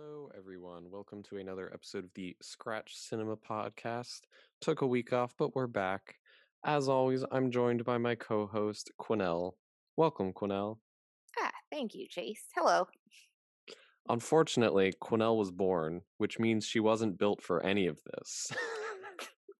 Hello, everyone. Welcome to another episode of the Scratch Cinema Podcast. Took a week off, but we're back. As always, I'm joined by my co host, Quinelle. Welcome, Quinelle. Ah, thank you, Chase. Hello. Unfortunately, Quinelle was born, which means she wasn't built for any of this.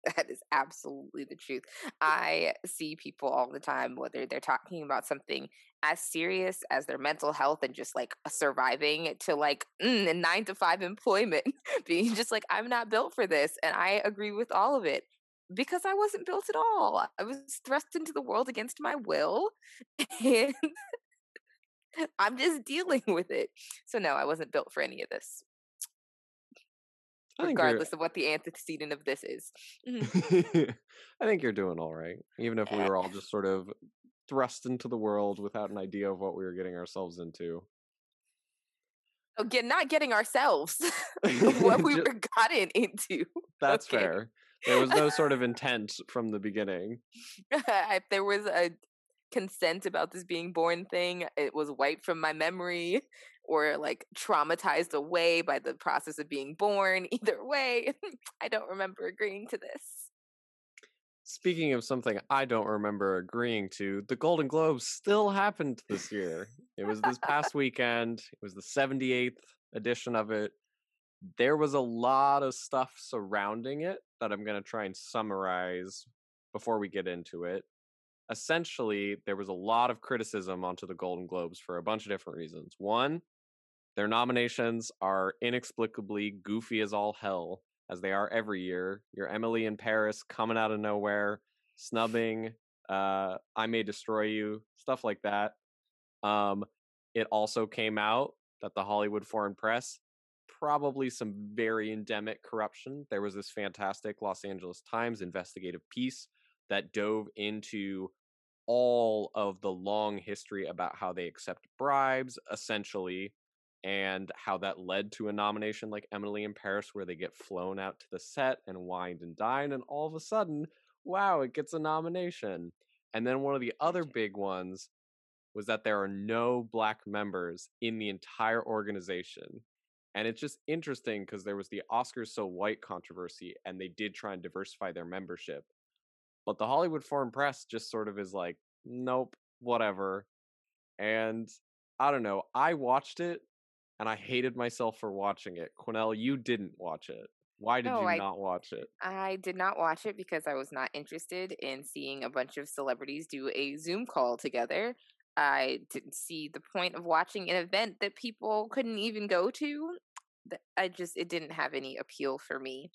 that is absolutely the truth. I see people all the time, whether they're talking about something as serious as their mental health and just like surviving to like mm, nine to five employment, being just like, I'm not built for this. And I agree with all of it because I wasn't built at all. I was thrust into the world against my will. And I'm just dealing with it. So, no, I wasn't built for any of this regardless of what the antecedent of this is. Mm-hmm. I think you're doing all right, even if we were all just sort of thrust into the world without an idea of what we were getting ourselves into. Again, oh, not getting ourselves what we were gotten into. That's okay. fair. There was no sort of intent from the beginning. if there was a consent about this being born thing, it was wiped from my memory or like traumatized away by the process of being born. Either way, I don't remember agreeing to this. Speaking of something I don't remember agreeing to, the Golden Globes still happened this year. it was this past weekend. It was the 78th edition of it. There was a lot of stuff surrounding it that I'm going to try and summarize before we get into it essentially there was a lot of criticism onto the Golden Globes for a bunch of different reasons. One, their nominations are inexplicably goofy as all hell, as they are every year. Your Emily in Paris coming out of nowhere, snubbing, uh, I May Destroy You, stuff like that. Um, it also came out that the Hollywood Foreign Press, probably some very endemic corruption. There was this fantastic Los Angeles Times investigative piece that dove into all of the long history about how they accept bribes, essentially, and how that led to a nomination like Emily in Paris, where they get flown out to the set and wined and dine, and all of a sudden, wow, it gets a nomination. And then one of the other big ones was that there are no black members in the entire organization. And it's just interesting because there was the Oscars so white controversy, and they did try and diversify their membership. But the Hollywood Foreign Press just sort of is like, nope, whatever. And I don't know. I watched it and I hated myself for watching it. Quinelle, you didn't watch it. Why did no, you I, not watch it? I did not watch it because I was not interested in seeing a bunch of celebrities do a Zoom call together. I didn't see the point of watching an event that people couldn't even go to. I just it didn't have any appeal for me.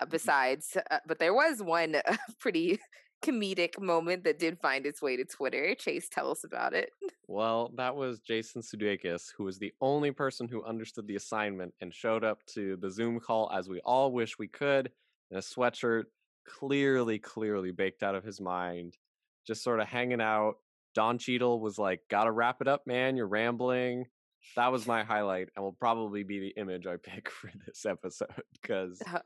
Uh, besides, uh, but there was one uh, pretty comedic moment that did find its way to Twitter. Chase, tell us about it. Well, that was Jason Sudeikis, who was the only person who understood the assignment and showed up to the Zoom call as we all wish we could in a sweatshirt, clearly, clearly baked out of his mind, just sort of hanging out. Don Cheadle was like, Gotta wrap it up, man. You're rambling. That was my highlight and will probably be the image I pick for this episode because uh,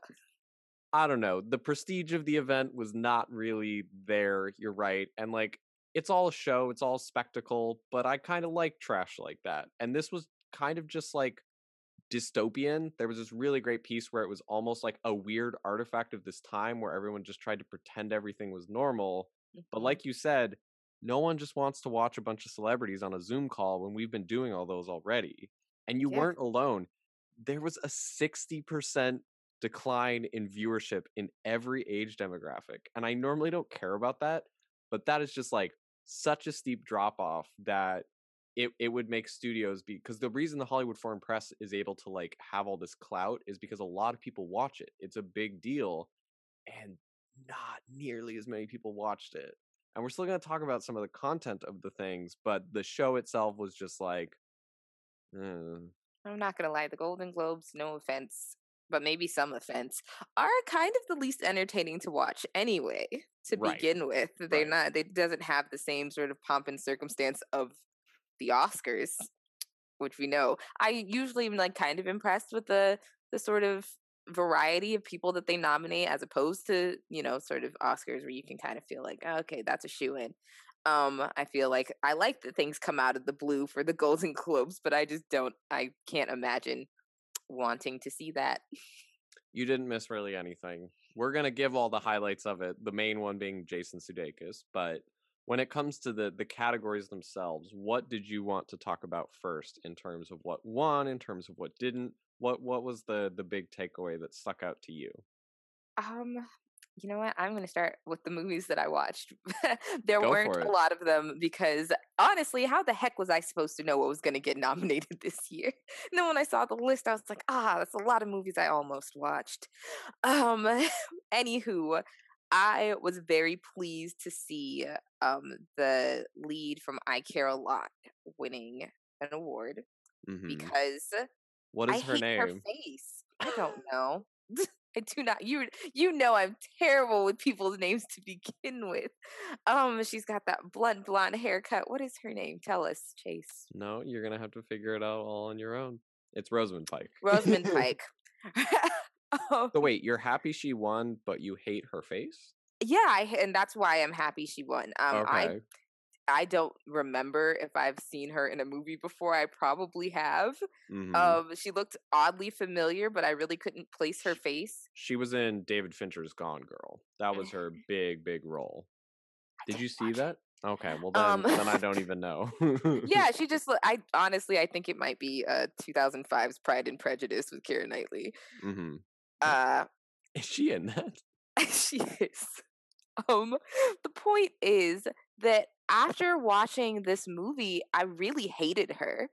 I don't know. The prestige of the event was not really there. You're right. And like, it's all a show, it's all spectacle, but I kind of like trash like that. And this was kind of just like dystopian. There was this really great piece where it was almost like a weird artifact of this time where everyone just tried to pretend everything was normal. But mm-hmm. like you said, no one just wants to watch a bunch of celebrities on a Zoom call when we've been doing all those already. And you yeah. weren't alone. There was a 60% decline in viewership in every age demographic. And I normally don't care about that, but that is just like such a steep drop off that it, it would make studios be because the reason the Hollywood Foreign Press is able to like have all this clout is because a lot of people watch it. It's a big deal and not nearly as many people watched it. And we're still going to talk about some of the content of the things, but the show itself was just like uh. I'm not going to lie, the Golden Globes, no offense, but maybe some offense, are kind of the least entertaining to watch anyway. To right. begin with, they're right. not. They doesn't have the same sort of pomp and circumstance of the Oscars, which we know. I usually am like kind of impressed with the the sort of variety of people that they nominate as opposed to you know sort of oscars where you can kind of feel like oh, okay that's a shoe in um i feel like i like that things come out of the blue for the golden globes but i just don't i can't imagine wanting to see that. You didn't miss really anything. We're gonna give all the highlights of it. The main one being Jason Sudeikis, but when it comes to the the categories themselves, what did you want to talk about first in terms of what won, in terms of what didn't? What what was the the big takeaway that stuck out to you? Um, you know what? I'm going to start with the movies that I watched. there Go weren't a lot of them because honestly, how the heck was I supposed to know what was going to get nominated this year? And then when I saw the list, I was like, ah, that's a lot of movies I almost watched. Um, anywho, I was very pleased to see um the lead from I Care a Lot winning an award hmm because what is I her hate her name? face. I don't know. I do not. You you know I'm terrible with people's names to begin with. Um, she's got that blunt blonde haircut. What is her name? Tell us, Chase. No, you're gonna have to figure it out all on your own. It's Rosamund Pike. Rosamund Pike. oh. So wait, you're happy she won, but you hate her face? yeah, I, and that's why I'm happy she won. Um, Okay. I don't remember if I've seen her in a movie before. I probably have. hmm Um, she looked oddly familiar, but I really couldn't place her face. She was in David Fincher's Gone Girl. That was her big, big role. I Did you see watch it. that? Okay, well then, Um, then I don't even know. yeah, she just. I honestly, I think it might be uh 2005's Pride and Prejudice with Keira Knightley. hmm Uh, Is she in that? she is. Um, the point is that after watching this movie, I really hated her.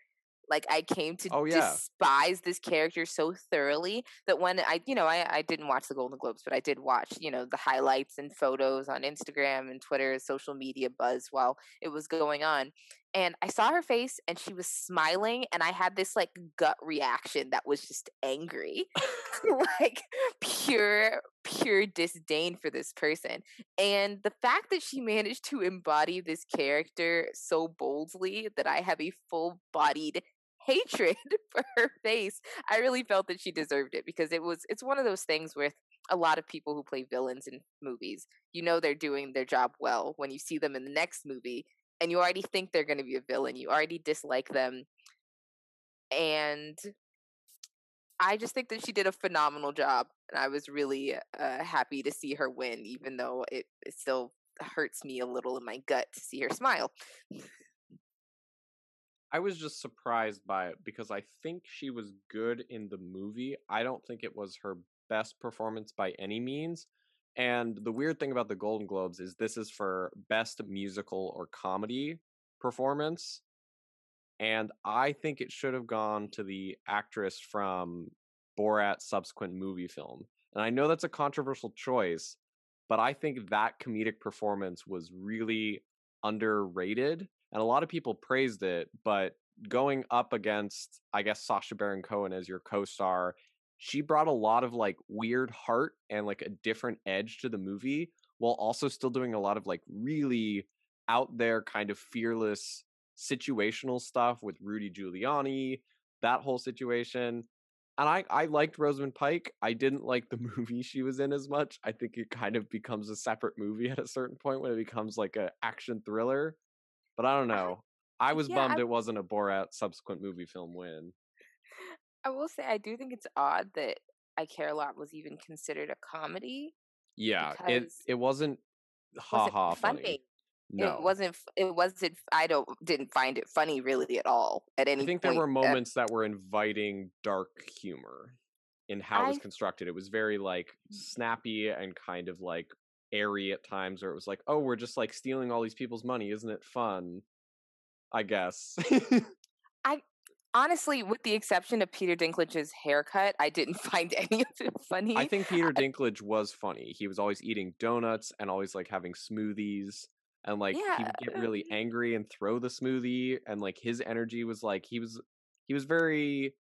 Like I came to Oh, yeah. despise this character so thoroughly that when I, you know, I, I didn't watch the Golden Globes, but I did watch, you know, the highlights and photos on Instagram and Twitter, social media buzz while it was going on. And I saw her face and she was smiling, and I had this like gut reaction that was just angry. like pure pure disdain for this person and the fact that she managed to embody this character so boldly that i have a full-bodied hatred for her face i really felt that she deserved it because it was it's one of those things with a lot of people who play villains in movies you know they're doing their job well when you see them in the next movie and you already think they're going to be a villain you already dislike them and I just think that she did a phenomenal job, and I was really uh, happy to see her win, even though it, it still hurts me a little in my gut to see her smile. I was just surprised by it because I think she was good in the movie. I don't think it was her best performance by any means. And the weird thing about the Golden Globes is this is for best musical or comedy performance. And I think it should have gone to the actress from Borat's subsequent movie film. And I know that's a controversial choice, but I think that comedic performance was really underrated. And a lot of people praised it, but going up against, I guess, Sacha Baron Cohen as your co star, she brought a lot of like weird heart and like a different edge to the movie while also still doing a lot of like really out there kind of fearless situational stuff with Rudy Giuliani, that whole situation. And I, I liked Rosamund Pike. I didn't like the movie she was in as much. I think it kind of becomes a separate movie at a certain point when it becomes like a action thriller. But I don't know. I was yeah, bummed I- it wasn't a Borat subsequent movie film win. I will say, I do think it's odd that I Care a Lot was even considered a comedy. Yeah, it it wasn't ha ha funny. No. It wasn't. It wasn't. I don't. Didn't find it funny really at all at any I think there were moments that were inviting dark humor in how it was I- constructed. It was very like snappy and kind of like airy at times, where it was like, "Oh, we're just like stealing all these people's money, isn't it fun?" I guess. honestly, with the exception of Peter Dinklage's haircut, I didn't find any of it funny. I think Peter Dinklage was funny. He was always eating donuts and always like having smoothies. And like he would get really angry and throw the smoothie and like his energy was like he was he was very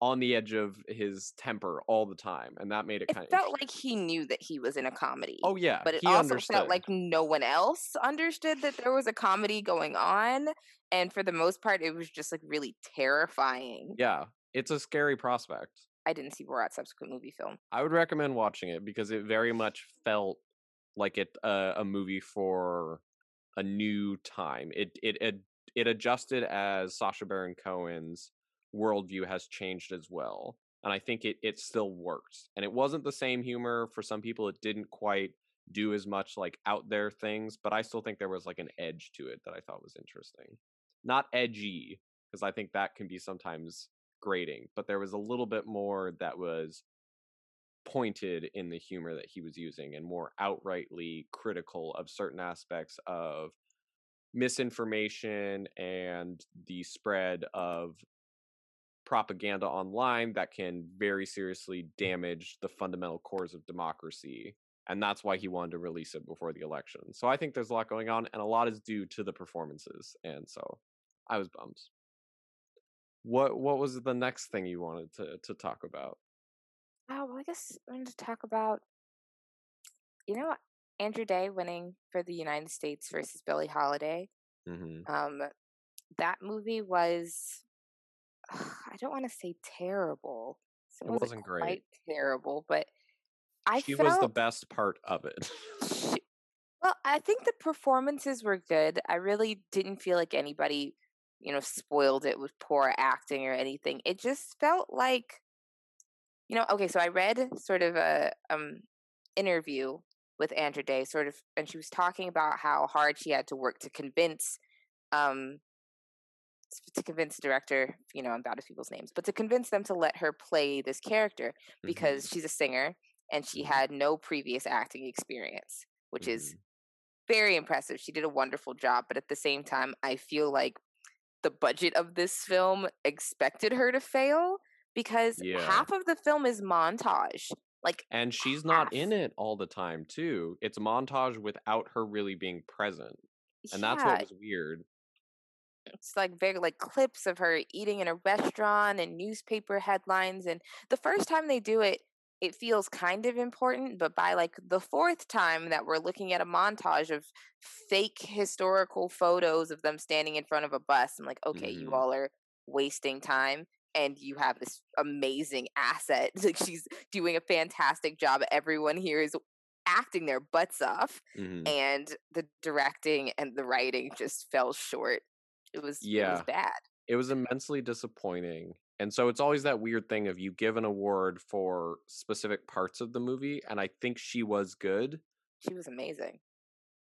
on the edge of his temper all the time and that made it it kind of felt like he knew that he was in a comedy. Oh yeah, but it also understood. felt like no one else understood that there was a comedy going on. And for the most part, it was just like really terrifying. yeah, it's a scary prospect. I didn't see Borat's subsequent movie film. I would recommend watching it because it very much felt like it uh, a movie for a new time. It it it it adjusted as Sacha Baron Cohen's worldview has changed as well. and I think it it still works. And it wasn't the same humor for some people. It didn't quite do as much like out there things, but I still think there was like an edge to it that I thought was interesting. Not edgy, because I think that can be sometimes grating, but there was a little bit more that was pointed in the humor that he was using and more outrightly critical of certain aspects of misinformation and the spread of propaganda online that can very seriously damage the fundamental cores of democracy. And that's why he wanted to release it before the election. So I think there's a lot going on, and a lot is due to the performances. And so I was bummed. What what was the next thing you wanted to to talk about? Oh well, I guess I wanted to talk about you know Andra Day winning for the United States versus Billie Holiday. Mm-hmm. Um, that movie was I don't want to say terrible. So it, wasn't, wasn't great. terrible, but I she felt, was the best part of it. she, well, I think the performances were good. I really didn't feel like anybody, you know, spoiled it with poor acting or anything. It just felt like, you know, okay. So I read sort of a um interview with Andra Day, sort of, and she was talking about how hard she had to work to convince um to convince the director, you know, I'm bad with people's names, but to convince them to let her play this character because mm-hmm. she's a singer and she mm-hmm. had no previous acting experience, which mm-hmm. is very impressive. She did a wonderful job, but at the same time, I feel like the budget of this film expected her to fail because yeah. half of the film is montage. Like And she's half. not in it all the time, too. It's montage without her really being present. And yeah. that's what was weird it's like very like clips of her eating in a restaurant and newspaper headlines and the first time they do it it feels kind of important but by like the fourth time that we're looking at a montage of fake historical photos of them standing in front of a bus i'm like okay mm. you mm-hmm. all are wasting time and you have this amazing asset like she's doing a fantastic job everyone here is acting their butts off mm-hmm. and the directing and the writing just fell short it was yeah. it was bad. It was immensely disappointing. And so it's always that weird thing of you give an award for specific parts of the movie, and I think she was good. She was amazing.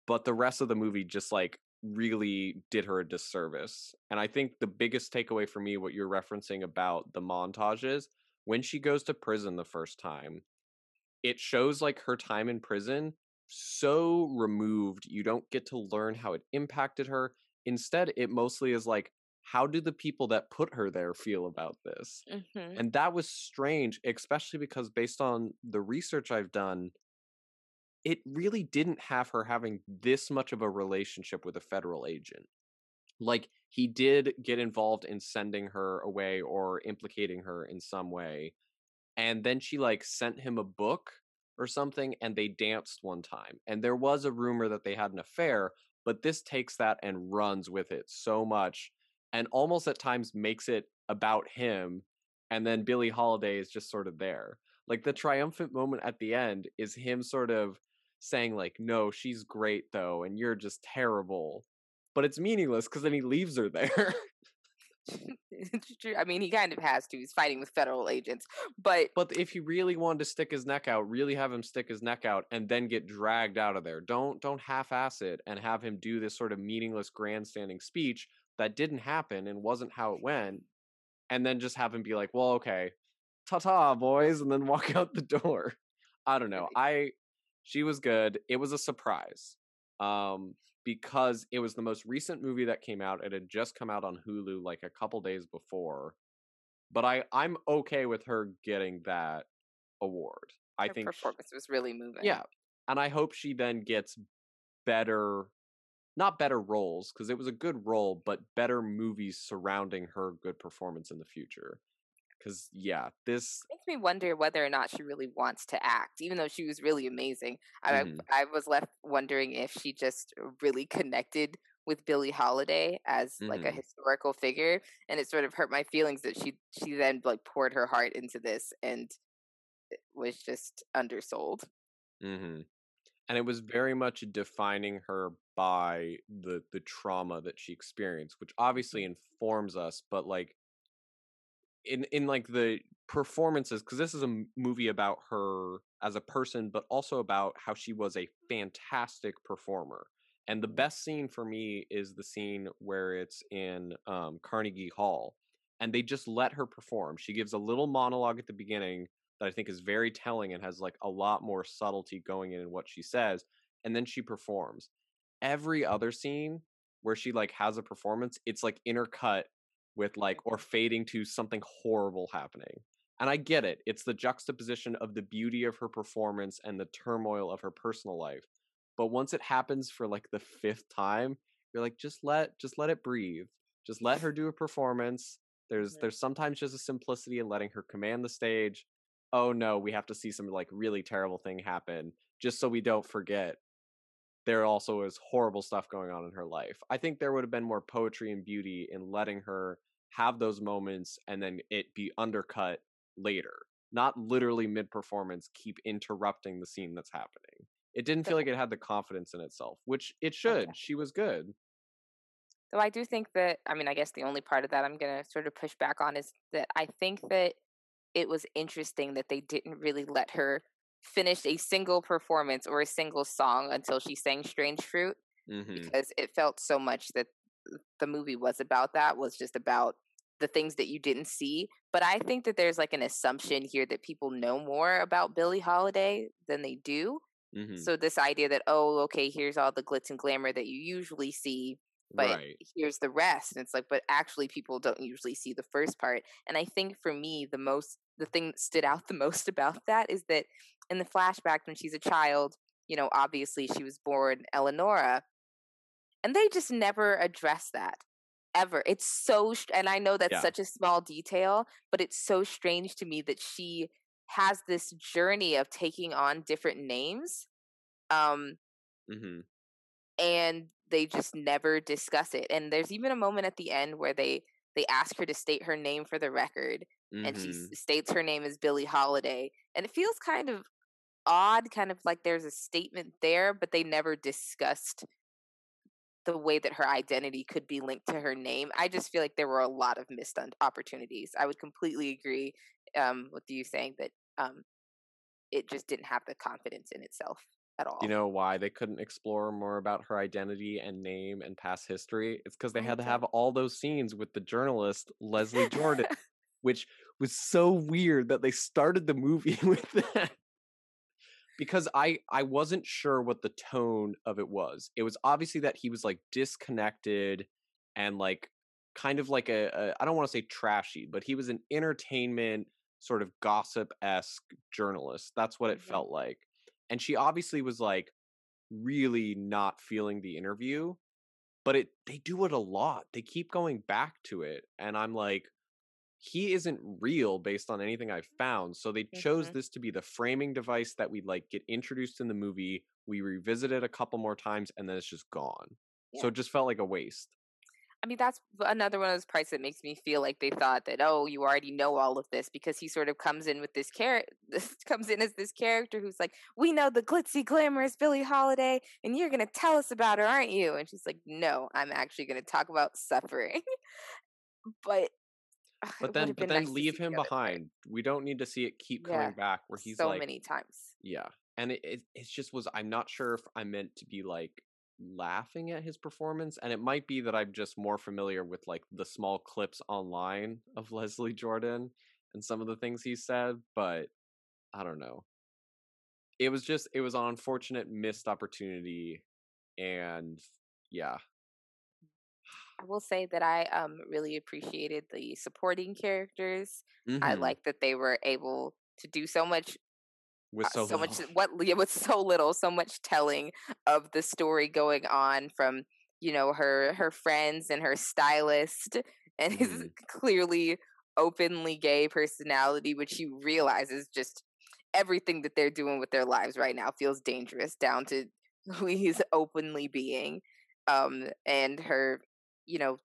But the rest of the movie just like really did her a disservice. And I think the biggest takeaway for me, what you're referencing about the montages, when she goes to prison the first time, it shows like her time in prison so removed. You don't get to learn how it impacted her. Instead, it mostly is like, how do the people that put her there feel about this? Mm-hmm. And that was strange, especially because based on the research I've done, it really didn't have her having this much of a relationship with a federal agent. Like, he did get involved in sending her away or implicating her in some way. And then she, like, sent him a book or something, and they danced one time. And there was a rumor that they had an affair, but this takes that and runs with it so much and almost at times makes it about him and then Billie Holiday is just sort of there. Like the triumphant moment at the end is him sort of saying like no, she's great though and you're just terrible. But it's meaningless cuz then he leaves her there. I mean, he kind of has to. He's fighting with federal agents, but but if he really wanted to stick his neck out, really have him stick his neck out, and then get dragged out of there. Don't don't half-ass it and have him do this sort of meaningless grandstanding speech that didn't happen and wasn't how it went, and then just have him be like, "Well, okay, ta-ta, boys," and then walk out the door. I don't know. I she was good. It was a surprise. Um, because it was the most recent movie that came out. It had just come out on Hulu like a couple days before. But I I'm okay with her getting that award. I think performance she, was really moving. Yeah. And I hope she then gets better not better roles because it was a good role, but better movies surrounding her good performance in the future. Because yeah, this makes me wonder whether or not she really wants to act, even though she was really amazing. Mm-hmm. I I was left wondering if she just really connected with Billie Holiday as mm-hmm. like a mm-hmm. historical figure, and it sort of hurt my feelings that she she then like poured her heart into this and was just undersold. Mm-hmm. And it was very much defining her by the the trauma that she experienced, which obviously mm-hmm. informs us, but like in in like the performances because this is a movie about her as a person but also about how she was a fantastic performer and the best scene for me is the scene where it's in um, carnegie hall and they just let her perform she gives a little monologue at the beginning that i think is very telling and has like a lot more subtlety going in what she says and then she performs. Every other scene where she like has a performance it's like intercut with like or fading to something horrible happening and I get it. It's the juxtaposition of the beauty of her performance and the turmoil of her personal life. But once it happens for like the fifth time, you're like, just let just let it breathe. Just let her do a performance. There's there's sometimes just a simplicity in letting her command the stage. Oh no, we have to see some like really terrible thing happen just so we don't forget there also is horrible stuff going on in her life. I think there would have been more poetry and beauty in letting her have those moments and then it be undercut later, not literally mid performance, keep interrupting the scene that's happening. It didn't feel like it had the confidence in itself, which it oh, should. Okay. She was good. So I do think that, I mean, I guess the only part of that I'm going to sort of push back on is that I think that it was interesting that they didn't really let her finish a single performance or a single song until she sang Strange Fruit mm-hmm. because it felt so much that the movie was about that was just about the things that you didn't see. But I think that there's like an assumption here that people know more about Billie Holiday than they do. Mm-hmm. So this idea that oh, okay, here's all the glitz and glamour that you usually see, but right. here's the rest. And it's like, but actually, people don't usually see the first part. And I think for me, the most the thing that stood out the most about that is that in the flashback when she's a child, you know, obviously she was born Eleanora, and they just never address that ever. It's so, and I know that's yeah. such a small detail, but it's so strange to me that she has this journey of taking on different names. Um, mm-hmm. and they just never discuss it. And there's even a moment at the end where they they ask her to state her name for the record, mm-hmm. and she mm-hmm. states her name is Billie Holiday, and it feels kind of odd, kind of like there's a statement there, but they never discussed the way that her identity could be linked to her name. I just feel like there were a lot of missed opportunities. I would completely agree um, with you saying that um, it just didn't have the confidence in itself at all. You know why they couldn't explore more about her identity and name and past history? It's because they had to have all those scenes with the journalist Leslie Jordan, which was so weird that they started the movie with that because I I wasn't sure what the tone of it was. It was obviously that he was like disconnected and like kind of like a a I don't want to say trashy, but he was an entertainment sort of gossip esque journalist. That's what it mm-hmm. felt like. And she obviously was like really not feeling the interview, but it they do it a lot. They keep going back to it, and I'm like, he isn't real based on anything I've found. So they chose mm-hmm. this to be the framing device that we like get introduced in the movie. We revisit it a couple more times and then it's just gone. Yeah. So it just felt like a waste. I mean, that's another one of those parts that makes me feel like they thought that, oh, you already know all of this because he sort of comes in with this character, comes in as this character who's like, we know the glitzy, glamorous Billie Holiday, and you're going to tell us about her, aren't you? And she's like, no, I'm actually going to talk about suffering. but but then but then nice leave him behind. We don't need to see it keep coming yeah, back where he's so like many times. Yeah. And it, it it just was I'm not sure if I meant to be like laughing at his performance and it might be that I'm just more familiar with like the small clips online of Leslie Jordan and some of the things he said, but I don't know. It was just it was an unfortunate missed opportunity and yeah, I will say that I um really appreciated the supporting characters. Mm-hmm. I like that they were able to do so much with uh, so, so much what with so little, so much telling of the story going on from you know her her friends and her stylist and mm-hmm. his clearly openly gay personality, which he realizes just everything that they're doing with their lives right now feels dangerous down to who he's openly being um and her you know,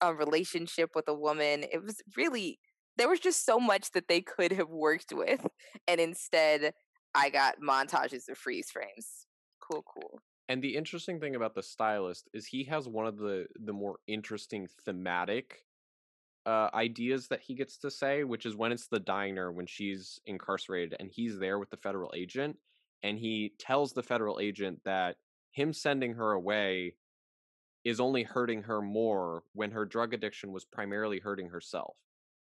a relationship with a woman. It was really there was just so much that they could have worked with, and instead, I got montages of freeze frames. Cool, cool. And the interesting thing about the stylist is he has one of the the more interesting thematic uh, ideas that he gets to say, which is when it's the diner when she's incarcerated and he's there with the federal agent, and he tells the federal agent that him sending her away is only hurting her more when her drug addiction was primarily hurting herself.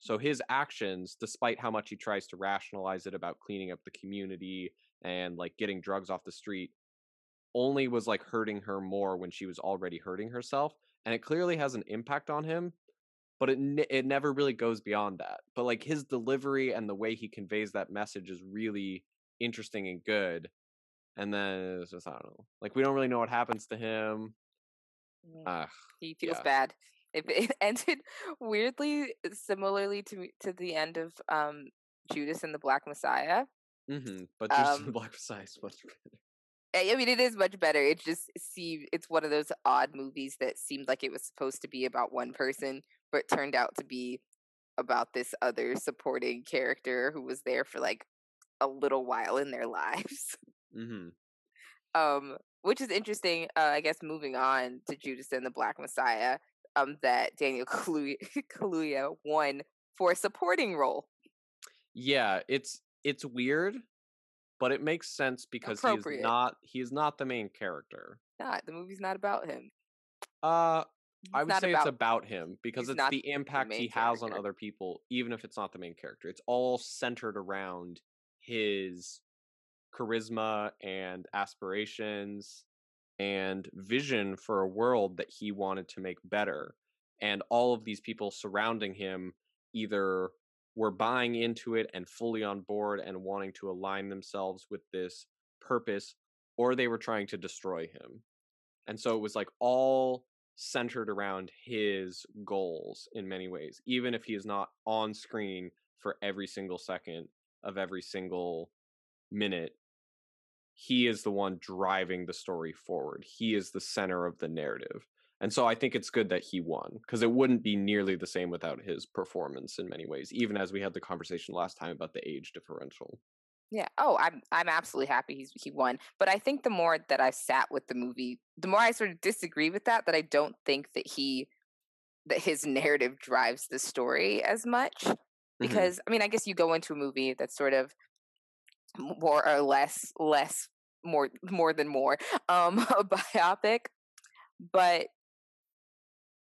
So his actions, despite how much he tries to rationalize it about cleaning up the community and like getting drugs off the street, only was like hurting her more when she was already hurting herself. And it clearly has an impact on him, but it it never really goes beyond that. But like his delivery and the way he conveys that message is really interesting and good. And then it's just I don't know, like we don't really know what happens to him. Uh, he feels yeah. bad. It, it ended weirdly similarly to to the end of um Judas and the Black Messiah. Mm-hmm. But Judas um, and the Black Messiah is much better. I mean, it is much better. It just seemed it's one of those odd movies that seemed like it was supposed to be about one person, but turned out to be about this other supporting character who was there for like a little while in their lives. Mm-hmm. Um, which is interesting. Uh, I guess moving on to Judas and the Black Messiah, um, that Daniel Kaluuya, Kaluuya won for a supporting role. Yeah, it's it's weird, but it makes sense because he's not he is not the main character. Not the movie's not about him. Uh, I would say about, it's about him because it's the impact the he has character. on other people, even if it's not the main character. It's all centered around his charisma and aspirations and vision for a world that he wanted to make better. And all of these people surrounding him either were buying into it and fully on board and wanting to align themselves with this purpose, or they were trying to destroy him. And so it was like all centered around his goals in many ways, even if he is not on screen for every single second of every single minute he is the one driving the story forward. He is the center of the narrative. And so I think it's good that he won because it wouldn't be nearly the same without his performance in many ways, even as we had the conversation last time about the age differential. Yeah. Oh, I'm I'm absolutely happy he's he won. But I think the more that I sat with the movie, the more I sort of disagree with that. That I don't think that he that his narrative drives the story as much. Mm-hmm. Because mm-hmm. I mean, I guess you go into a movie that's sort of more or less less more more than more um a biopic but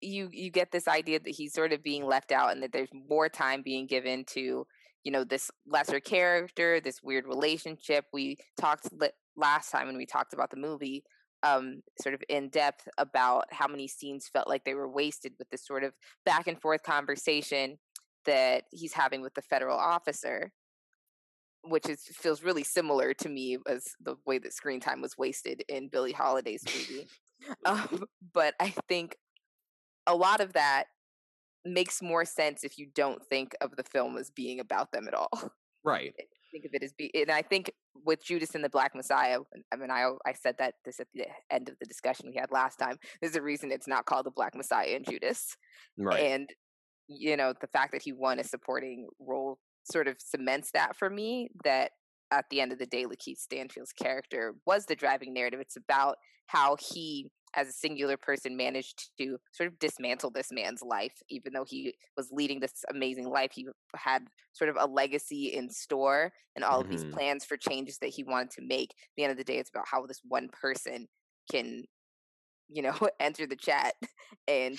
you you get this idea that he's sort of being left out and that there's more time being given to you know this lesser character this weird relationship. We talked last time when we talked about the movie um, sort of in depth about how many scenes felt like they were wasted with this sort of back and forth conversation that he's having with the federal officer which is feels really similar to me as the way that screen time was wasted in Billie Holiday's movie. um, but I think a lot of that makes more sense if you don't think of the film as being about them at all. Right. Think of it as be, and I think with Judas and the Black Messiah. I mean, I I said that this at the end of the discussion we had last time. There's a reason it's not called the Black Messiah and Judas. Right. And you know the fact that he won a supporting role sort of cements that for me that at the end of the day, Lakeith Stanfield's character was the driving narrative. It's about how he, as a singular person, managed to sort of dismantle this man's life. Even though he was leading this amazing life, he had sort of a legacy in store and all mm-hmm. of these mm-hmm. plans for changes that he wanted to make. At the end of the day, it's about how this one person can, you know, enter the chat and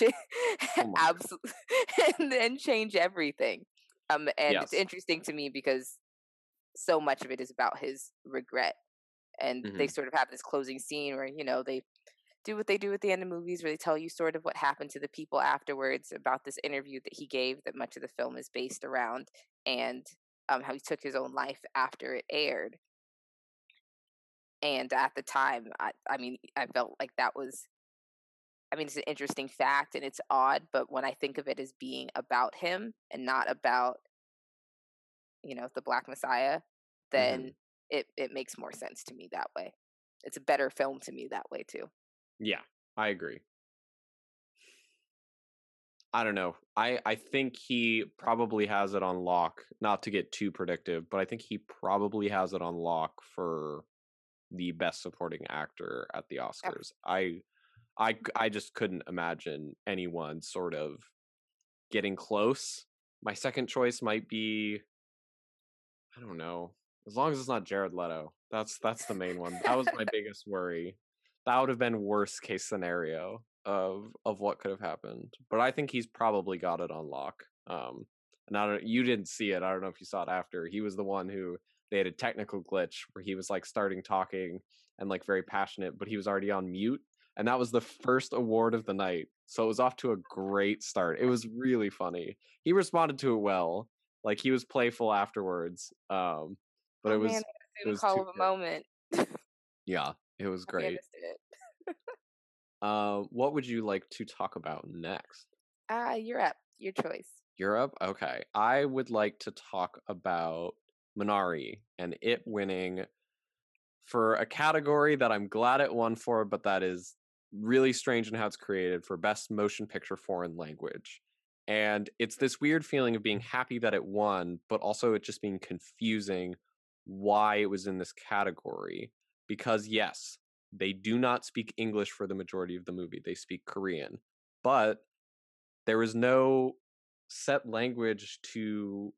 oh absolutely and then change everything. Um, and yes. it's interesting to me because so much of it is about his regret, and mm-hmm. they sort of have this closing scene where you know they do what they do at the end of movies, where they tell you sort of what happened to the people afterwards about this interview that he gave, that much of the film is based around, and um, how he took his own life after it aired. And at the time, I, I mean, I felt like that was I mean, it's an interesting fact and it's odd, but when I think of it as being about him and not about, you know, the Black Messiah, then mm-hmm. it, it makes more sense to me that way. It's a better film to me that way too. Yeah, I agree. I don't know. I, I think he probably has it on lock, not to get too predictive, but I think he probably has it on lock for the best supporting actor at the Oscars. I I I just couldn't imagine anyone sort of getting close. My second choice might be I don't know. As long as it's not Jared Leto. That's that's the main one. That was my biggest worry. That would have been worst case scenario of of what could have happened. But I think he's probably got it on lock. Um and I don't you didn't see it. I don't know if you saw it after. He was the one who they had a technical glitch where he was like starting talking and like very passionate, but he was already on mute. And that was the first award of the night. So it was off to a great start. It was really funny. He responded to it well. Like he was playful afterwards. Um, but oh, it was man, it was call of a moment. yeah, it was great. It. uh, what would you like to talk about next? Uh, Europe, your choice. Europe, okay. I would like to talk about Minari and it winning for a category that I'm glad it won for, but that is really strange in how it's created for best motion picture foreign language. And it's this weird feeling of being happy that it won, but also it just being confusing why it was in this category. Because, yes, they do not speak English for the majority of the movie, they speak Korean. But there is no set language to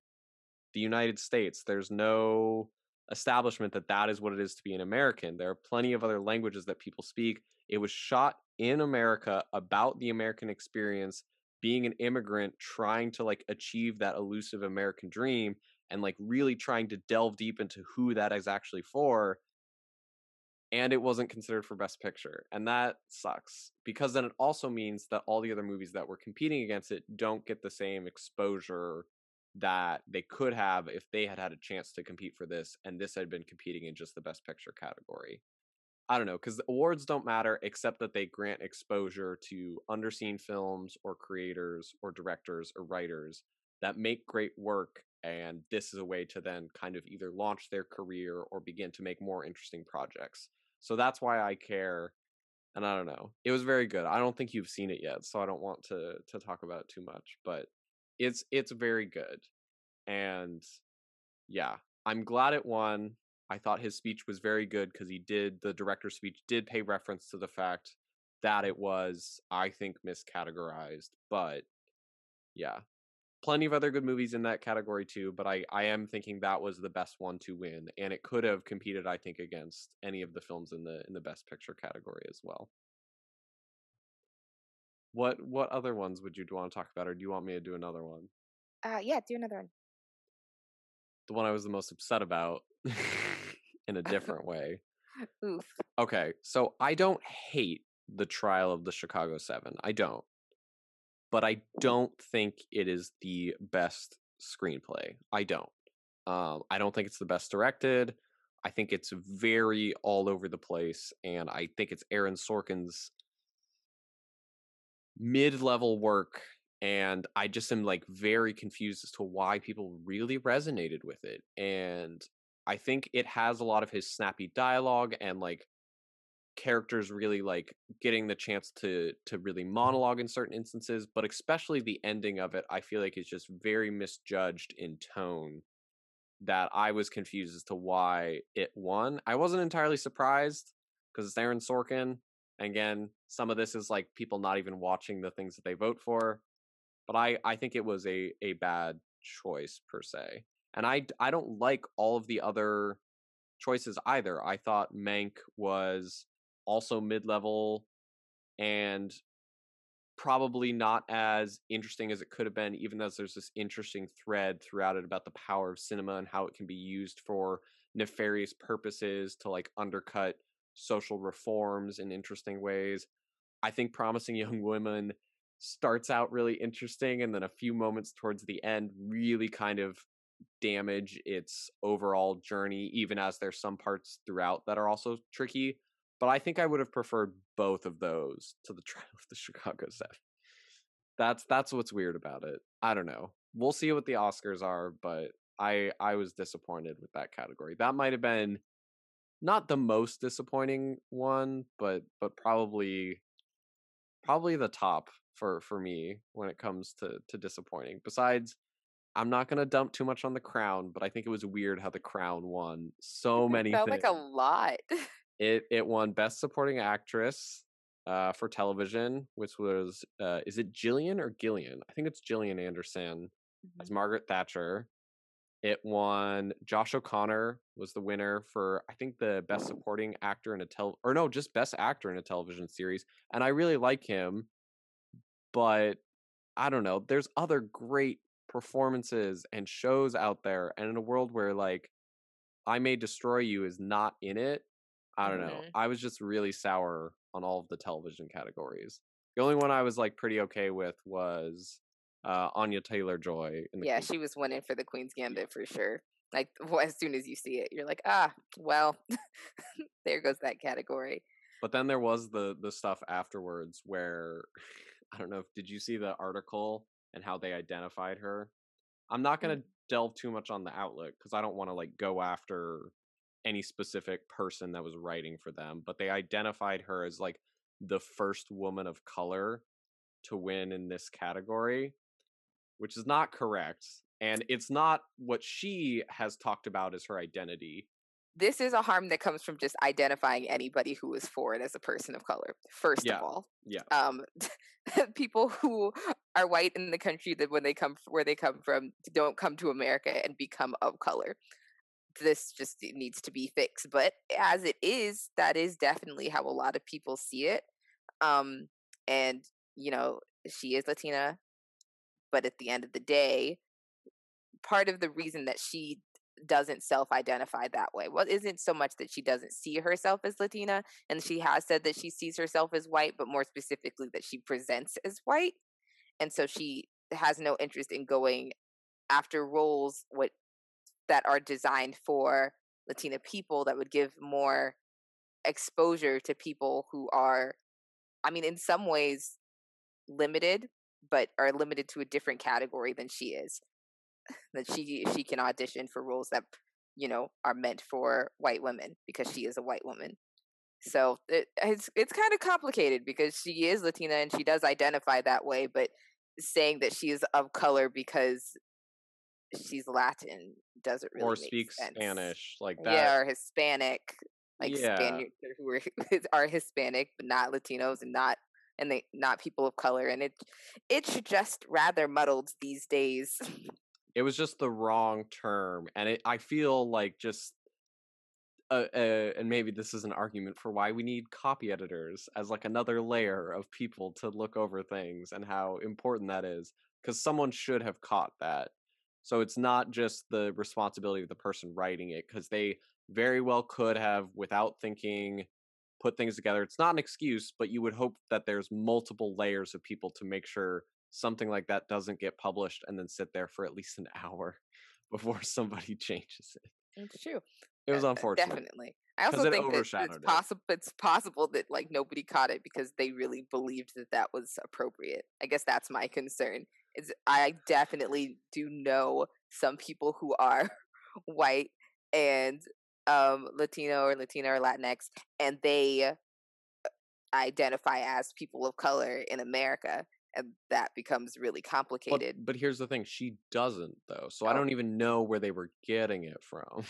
the United States. There's no establishment that that is what it is to be an American. There are plenty of other languages that people speak. It was shot in America about the American experience, being an immigrant trying to like achieve that elusive American dream and like really trying to delve deep into who that is actually for. And it wasn't considered for Best Picture. And that sucks because then it also means that all the other movies that were competing against it don't get the same exposure that they could have if they had had a chance to compete for this and this had been competing in just the Best Picture category. I don't know, because awards don't matter except that they grant exposure to underseen films or creators or directors or writers that make great work. And this is a way to then kind of either launch their career or begin to make more interesting projects. So that's why I care. And I don't know. It was very good. I don't think you've seen it yet, so I don't want to to talk about it too much, but it's it's very good. And yeah, I'm glad it won. I thought his speech was very good because he did the director's speech did pay reference to the fact that it was, I think, miscategorized. But yeah, plenty of other good movies in that category too. But I, I am thinking that was the best one to win, and it could have competed, I think, against any of the films in the in the best picture category as well. What what other ones would you want to talk about, or do you want me to do another one? Uh, yeah, do another one. The one I was the most upset about in a different way. Oof. Okay, so I don't hate the trial of the Chicago Seven. I don't. But I don't think it is the best screenplay. I don't. Um, I don't think it's the best directed. I think it's very all over the place, and I think it's Aaron Sorkin's mid-level work and I just am like very confused as to why people really resonated with it. And I think it has a lot of his snappy dialogue and like characters really like getting the chance to to really monologue in certain instances, but especially the ending of it, I feel like is just very misjudged in tone. That I was confused as to why it won. I wasn't entirely surprised because it's Aaron Sorkin. Again, some of this is like people not even watching the things that they vote for, but I I think it was a a bad choice per se and I I don't like all of the other choices either. I thought Mank was also mid-level and probably not as interesting as it could have been even though there's this interesting thread throughout it about the power of cinema and how it can be used for nefarious purposes to like undercut social reforms in interesting ways. I think Promising Young Women starts out really interesting and then a few moments towards the end really kind of damage its overall journey, even as there's some parts throughout that are also tricky. But I think I would have preferred both of those to the trial of the Chicago Seven. That's that's what's weird about it. I don't know. We'll see what the Oscars are, but I I was disappointed with that category. That might have been not the most disappointing one, but but probably probably the top for for me when it comes to to disappointing. Besides I'm not gonna dump too much on the crown, but I think it was weird how the crown won so many. It felt things. like a lot. It it won best supporting actress, uh, for television, which was uh, is it Gillian or Gillian? I think it's Gillian Anderson mm-hmm. as Margaret Thatcher. It won. Josh O'Connor was the winner for I think the best supporting actor in a tel or no, just best actor in a television series. And I really like him, but I don't know. There's other great performances and shows out there, and in a world where like I May Destroy You is not in it, I don't mm-hmm. know. I was just really sour on all of the television categories. The only one I was like pretty okay with was uh, Anya Taylor Joy. yeah, she was winning for the Queen's Gambit for sure. Like well, as soon as you see it, you're like, ah, well, there goes that category. But then there was the the stuff afterwards where I don't know. if Did you see the article and how they identified her? I'm not gonna mm. delve too much on the outlet because I don't want to like go after any specific person that was writing for them, but they identified her as like the first woman of color to win in this category which is not correct. And it's not what she has talked about as her identity. This is a harm that comes from just identifying anybody who is foreign as a person of color. First yeah. of all, yeah, um, people who are white in the country that when they come where they come from don't come to America and become of color. This just needs to be fixed. But as it is, that is definitely how a lot of people see it. Um, and you know, she is Latina but at the end of the day part of the reason that she doesn't self-identify that way well isn't so much that she doesn't see herself as latina and she has said that she sees herself as white but more specifically that she presents as white and so she has no interest in going after roles what that are designed for latina people that would give more exposure to people who are i mean in some ways limited but are limited to a different category than she is. that she she can audition for roles that you know are meant for white women because she is a white woman. So it, it's it's kind of complicated because she is Latina and she does identify that way, but saying that she is of color because she's Latin doesn't really or speaks sense. Spanish like that. Yeah, or Hispanic, like yeah. Spaniards who are, are Hispanic but not Latinos and not and they not people of color and it it's just rather muddled these days. It was just the wrong term and it i feel like just uh, uh, and maybe this is an argument for why we need copy editors as like another layer of people to look over things and how important that is because someone should have caught that. So it's not just the responsibility of the person writing it because they very well could have without thinking put things together. It's not an excuse, but you would hope that there's multiple layers of people to make sure something like that doesn't get published and then sit there for at least an hour before somebody changes it. It's true. It was uh, uh, unfortunate. Definitely. I also think that it's possible. It. It's possible that like nobody caught it because they really believed that that was appropriate. I guess that's my concern. Is I definitely do know some people who are white and um, Latino or Latina or Latinx, and they uh, identify as people of color in America, and that becomes really complicated. But, but here's the thing: she doesn't, though. So oh. I don't even know where they were getting it from.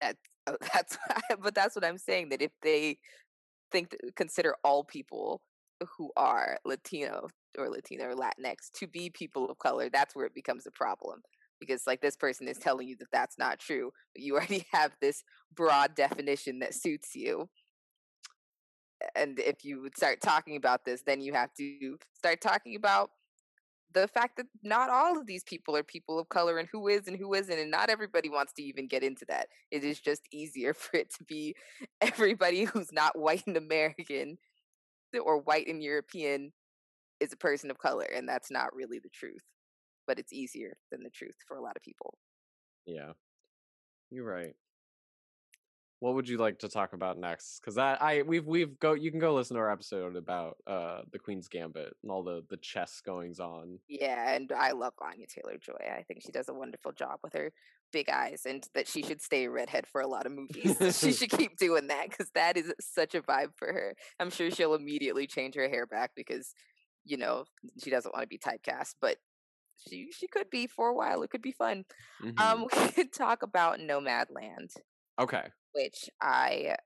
That's oh, that's, but that's what I'm saying. That if they think consider all people who are Latino or Latina or Latinx to be people of color, that's where it becomes a problem because like this person is telling you that that's not true but you already have this broad definition that suits you. And if you would start talking about this then you have to start talking about the fact that not all of these people are people of color and who is and who isn't and not everybody wants to even get into that. It is just easier for it to be everybody who's not white and american or white and european is a person of color and that's not really the truth but it's easier than the truth for a lot of people. Yeah. You're right. What would you like to talk about next? Because that I we've we've go you can go listen to our episode about uh the Queen's Gambit and all the the chess goings on. Yeah, and I love Anya Taylor Joy. I think she does a wonderful job with her big eyes, and that she should stay redhead for a lot of movies. she should keep doing that because that is such a vibe for her. I'm sure she'll immediately change her hair back because you know she doesn't want to be typecast, but she she could be for a while. It could be fun. Mm-hmm. Um, we could talk about Nomadland. Okay. Which I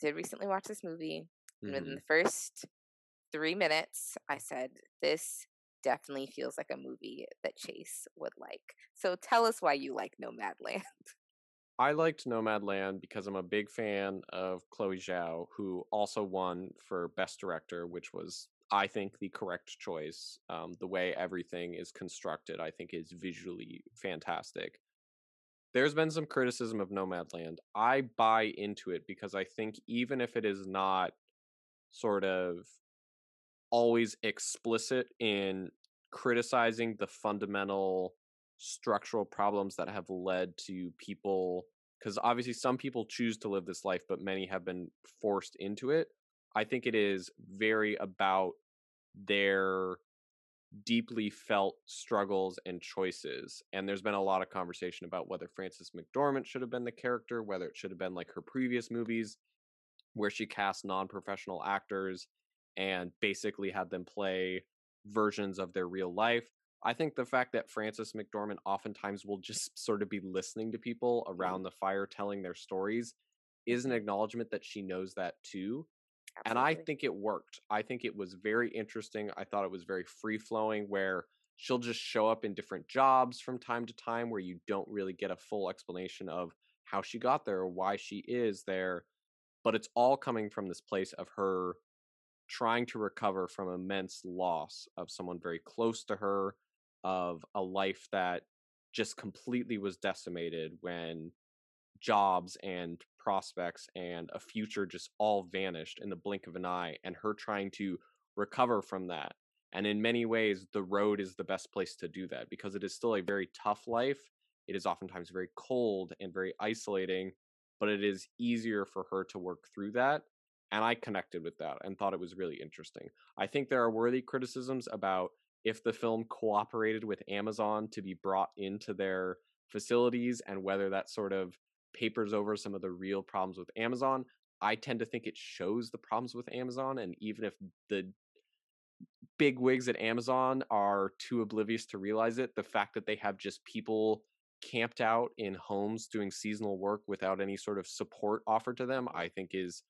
did recently watch this movie. Mm-hmm. And in the first three minutes, I said, This definitely feels like a movie that Chase would like. So tell us why you like Nomadland. I liked Nomadland because I'm a big fan of Chloe Zhao, who also won for Best Director, which was, I think, the correct choice. Um, the way everything is constructed, I think, is visually fantastic. There's been some criticism of Nomadland. I buy into it because I think even if it is not sort of always explicit in criticizing the fundamental structural problems that have led to people because obviously some people choose to live this life but many have been forced into it i think it is very about their deeply felt struggles and choices and there's been a lot of conversation about whether frances mcdormand should have been the character whether it should have been like her previous movies where she cast non-professional actors and basically had them play versions of their real life I think the fact that Frances McDormand oftentimes will just sort of be listening to people mm-hmm. around the fire telling their stories is an acknowledgement that she knows that too. Absolutely. And I think it worked. I think it was very interesting. I thought it was very free flowing where she'll just show up in different jobs from time to time where you don't really get a full explanation of how she got there or why she is there. But it's all coming from this place of her trying to recover from immense loss of someone very close to her of a life that just completely was decimated when jobs and prospects and a future just all vanished in the blink of an eye and her trying to recover from that. And in many ways the road is the best place to do that because it is still a very tough life. It is oftentimes very cold and very isolating but it is easier for her to work through that and i connected with that and thought it was really interesting. I think there are worthy criticisms about if the film cooperated with Amazon to be brought into their facilities and whether that sort of papers over some of the real problems with Amazon. I tend to think it shows the problems with Amazon. And even if the big wigs at Amazon are too oblivious to realize it, the fact that they have just people camped out in homes doing seasonal work without any sort of support offered to them, I think is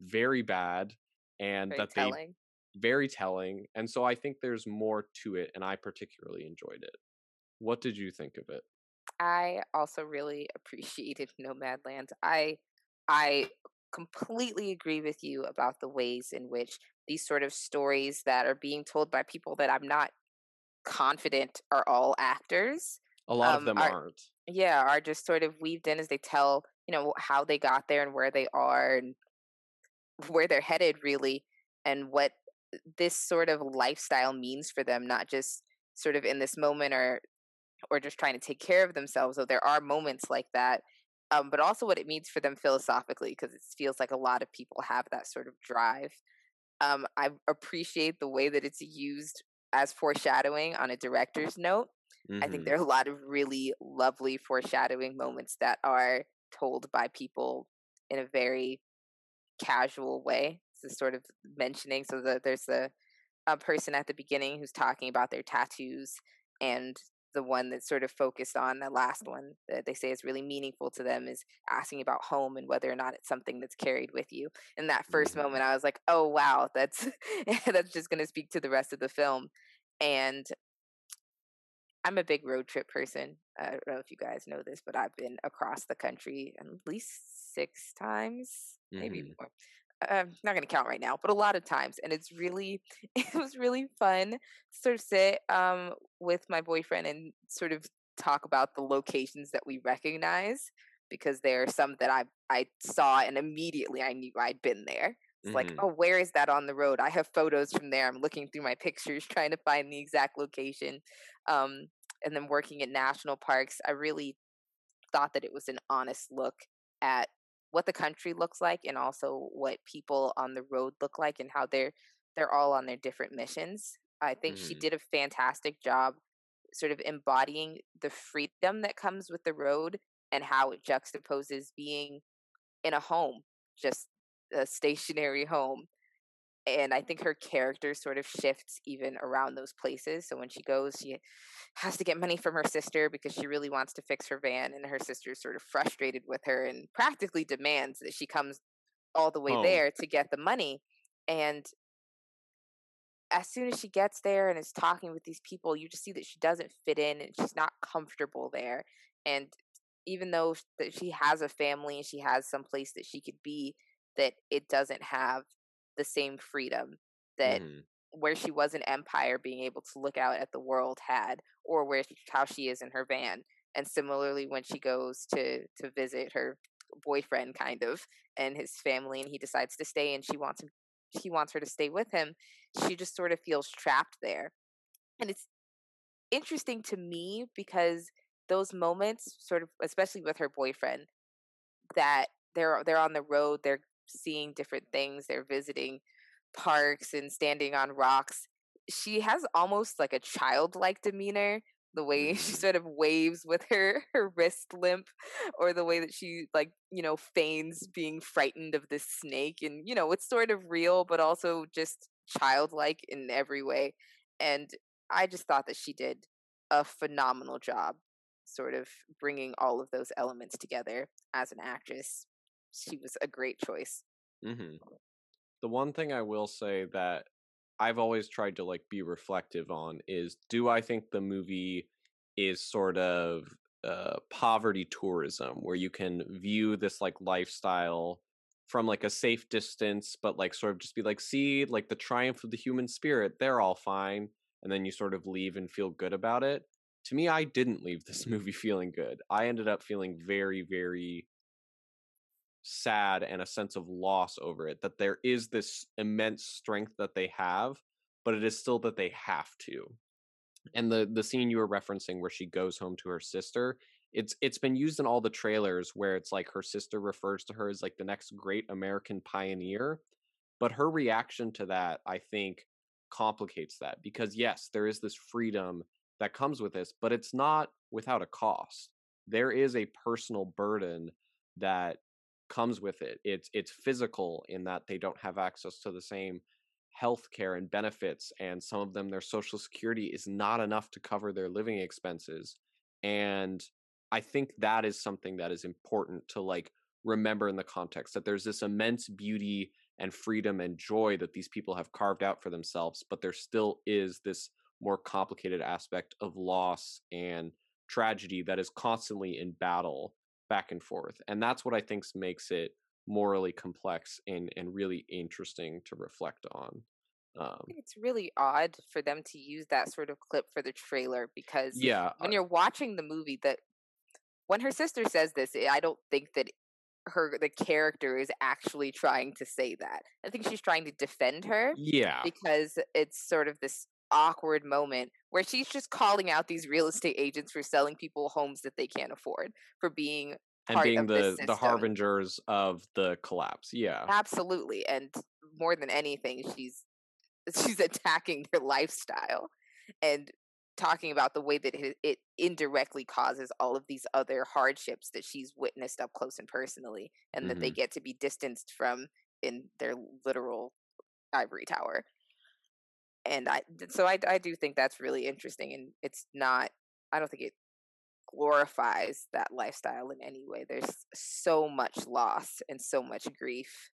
very bad. And very that telling. they very telling. And so I think there's more to it, and I particularly enjoyed it. What did you think of it? I also really appreciated Nomadland. I I completely agree with you about the ways in which these sort of stories that are being told by people that I'm not confident are all actors. A lot um, of them are, aren't. Yeah, are just sort of weaved in as they tell, you know, how they got there and where they are and where they're headed really and what this sort of lifestyle means for them, not just sort of in this moment or or just trying to take care of themselves. So there are moments like that, um, but also what it means for them philosophically, because it feels like a lot of people have that sort of drive. Um, I appreciate the way that it's used as foreshadowing on a director's note. Mm-hmm. I think mm-hmm. there are a lot of really lovely foreshadowing moments that are told by people in a very casual way is sort of mentioning. So that there's a, a person at the beginning who's talking about their tattoos, and the one that's sort of focused on the last one that they say is really meaningful to them is asking about home and whether or not it's something that's carried with you. In that first mm-hmm. moment, I was like, "Oh wow, that's that's just going to speak to the rest of the film." And I'm a big road trip person. I don't know if you guys know this, but I've been across the country at least six times, maybe mm-hmm. more. I'm not going to count right now, but a lot of times. And it's really, it was really fun to sort of sit um, with my boyfriend and sort of talk about the locations that we recognize because there are some that I I saw and immediately I knew I'd been there. It's mm-hmm. like, oh, where is that on the road? I have photos from there. I'm looking through my pictures trying to find the exact location. Um, and then working at national parks, I really thought that it was an honest look at what the country looks like and also what people on the road look like and how they're they're all on their different missions. I think mm. she did a fantastic job sort of embodying the freedom that comes with the road and how it juxtaposes being in a home, just a stationary home and I think her character sort of shifts even around those places. So when she goes, she has to get money from her sister because she really wants to fix her van, and her sister is sort of frustrated with her and practically demands that she comes all the way oh. there to get the money. And as soon as she gets there and is talking with these people, you just see that she doesn't fit in and she's not comfortable there. And even though that she has a family and she has some place that she could be, that it doesn't have the same freedom that mm-hmm. where she was an empire being able to look out at the world had, or where she, how she is in her van. And similarly, when she goes to to visit her boyfriend, kind of, and his family, and he decides to stay, and she wants him, he wants her to stay with him. She just sort of feels trapped there, and it's interesting to me because those moments, sort of, especially with her boyfriend, that they're they're on the road, they're seeing different things, they're visiting parks and standing on rocks. She has almost like a childlike demeanor the way she mm-hmm. sort of waves with her her wrist limp or the way that she like you know feigns being frightened of this snake and you know it's sort of real but also just childlike in every way and i just thought that she did a phenomenal job sort of bringing all of those elements together as an actress she was a great choice. Mm-hmm. the one thing i will say that I've always tried to like be reflective on is do I think the movie is sort of uh, poverty tourism where you can view this like lifestyle from like a safe distance but like sort of just be like see like the triumph of the human spirit they're all fine and then you sort of leave and feel good about it? To me i didn't leave this movie feeling good. I ended up feeling very very sad and a sense of loss over it that there is this immense strength that they have but it is still that they have to. And the the scene you were referencing where she goes home to her sister it's it's been used in all the trailers where it's like her sister refers to her as like the next great american pioneer but her reaction to that i think complicates that because yes there is this freedom that comes with this but it's not without a cost. There is a personal burden that comes with it. It's it's physical in that they don't have access to the same health care and benefits and some of them their social security is not enough to cover their living expenses and i think that is something that is important to like remember in the context that there's this immense beauty and freedom and joy that these people have carved out for themselves but there still is this more complicated aspect of loss and tragedy that is constantly in battle back and forth. And that's what I think makes it morally complex and, and really interesting to reflect on. Um, it's really odd for them to use that sort of clip for the trailer because yeah, when you're watching the movie, that when her sister says this, eh, I don't think that her the character is actually trying to say that. I think she's trying to defend her. Yeah, because it's sort of this awkward moment where she's just calling out these real estate agents for selling people homes that they can't afford for being and being the the harbingers of the collapse yeah absolutely and more than anything she's she's attacking their lifestyle and talking about the way that it, indirectly causes all of these other hardships that she's witnessed up close and personally and mm-hmm. that they mm-hmm. get to be distanced from in their literal ivory tower and I so I I do think that's really interesting, and it's not. I don't think it glorifies that lifestyle in any way. There's so much loss and so much grief.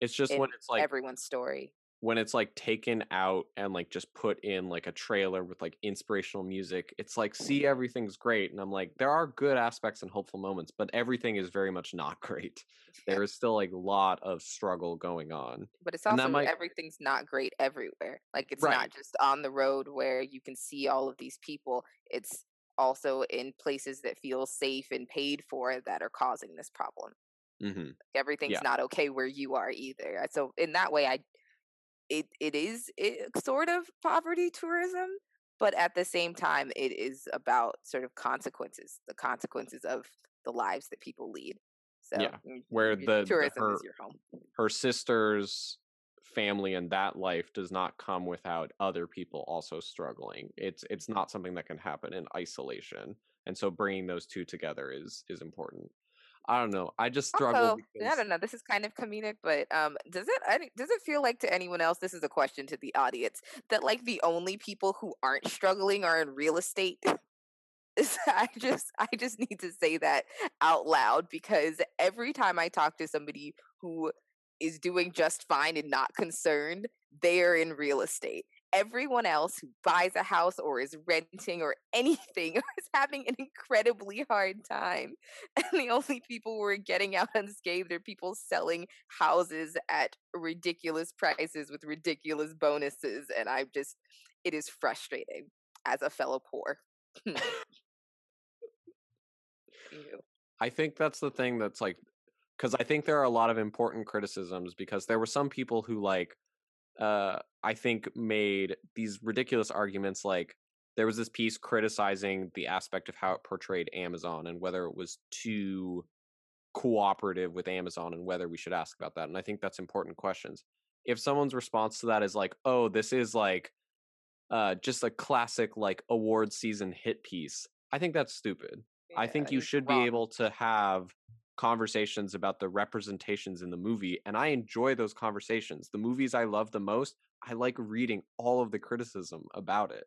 It's just when it's like everyone's story when it's like taken out and like just put in like a trailer with like inspirational music it's like see everything's great and i'm like there are good aspects and hopeful moments but everything is very much not great there is still like a lot of struggle going on but it's also might... everything's not great everywhere like it's right. not just on the road where you can see all of these people it's also in places that feel safe and paid for that are causing this problem mm-hmm. everything's yeah. not okay where you are either so in that way i it it is it, sort of poverty tourism, but at the same time, it is about sort of consequences, the consequences of the lives that people lead. So yeah, mm, where the, tourism the, her, is your home. Her sister's family and that life does not come without other people also struggling. It's it's not something that can happen in isolation, and so bringing those two together is is important. I don't know. I just struggle. Also, because... I don't know. This is kind of comedic, but um, does it does it feel like to anyone else? This is a question to the audience that like the only people who aren't struggling are in real estate. I just I just need to say that out loud because every time I talk to somebody who is doing just fine and not concerned, they are in real estate everyone else who buys a house or is renting or anything is having an incredibly hard time. And the only people who are getting out unscathed are people selling houses at ridiculous prices with ridiculous bonuses. And I'm just, it is frustrating as a fellow poor. I think that's the thing that's like, because I think there are a lot of important criticisms because there were some people who like uh, I think made these ridiculous arguments like there was this piece criticizing the aspect of how it portrayed Amazon and whether it was too cooperative with Amazon and whether we should ask about that. And I think that's important questions. If someone's response to that is like, "Oh, this is like uh just a classic like award season hit piece." I think that's stupid. Yeah, I think you should wrong. be able to have conversations about the representations in the movie and i enjoy those conversations. The movies i love the most i like reading all of the criticism about it.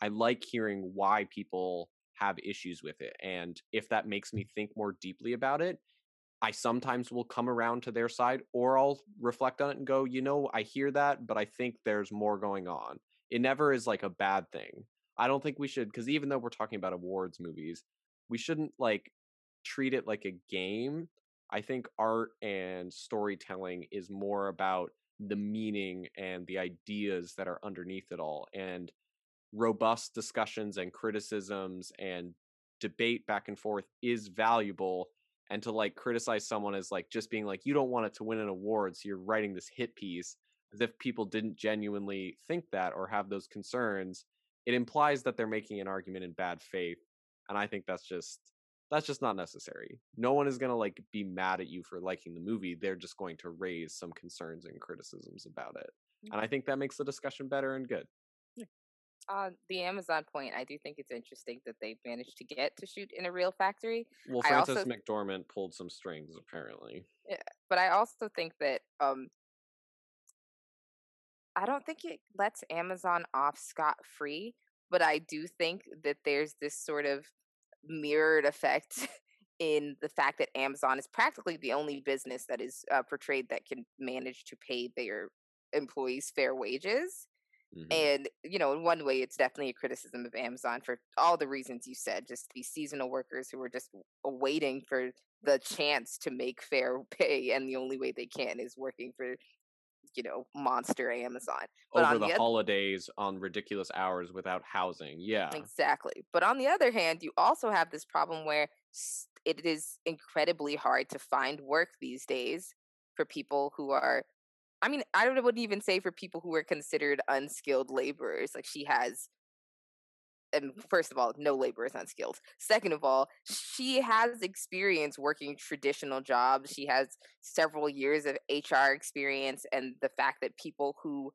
I like hearing why people have issues with it and if that makes me think more deeply about it i sometimes will come around to their side or i'll reflect on it and go you know i hear that but i think there's more going on. It never is like a bad thing. I don't think we should because even though we're talking about awards movies we shouldn't like treat it like a game. I think art and storytelling is more about the meaning and the ideas that are underneath it all and robust discussions and criticisms and debate back and forth is valuable and to like criticize someone as like just being like you don't want it to win an award so you're writing this hit piece as if people didn't genuinely think that or have those concerns it implies that they're making an argument in bad faith and i think that's just that's just not necessary. No one is going to like be mad at you for liking the movie. They're just going to raise some concerns and criticisms about it. Mm-hmm. And I think that makes the discussion better and good. On uh, the Amazon point, I do think it's interesting that they managed to get to shoot in a real factory. Well, Frances also, McDormand pulled some strings, apparently. Yeah, but I also think that um, I don't think it lets Amazon off scot free. But I do think that there's this sort of mirrored effect in the fact that Amazon is practically the only business that is uh, portrayed that can manage to pay their employees fair wages. Mm-hmm. And, you know, in one way, it's definitely a criticism of Amazon for all the reasons you said, just these seasonal workers who are just waiting for the chance to make fair pay. And the only way they can is working for you know monster Amazon. But Over the, the holidays on ridiculous hours without housing. Yeah. Exactly. But on the other hand, you also have this problem where it is incredibly hard to find work these days for people who are I mean, I wouldn't even say for people who are considered unskilled laborers. Like she has and first of all, no labor is unskilled. Second of all, she has experience working traditional jobs. She has several years of HR experience, and the fact that people who,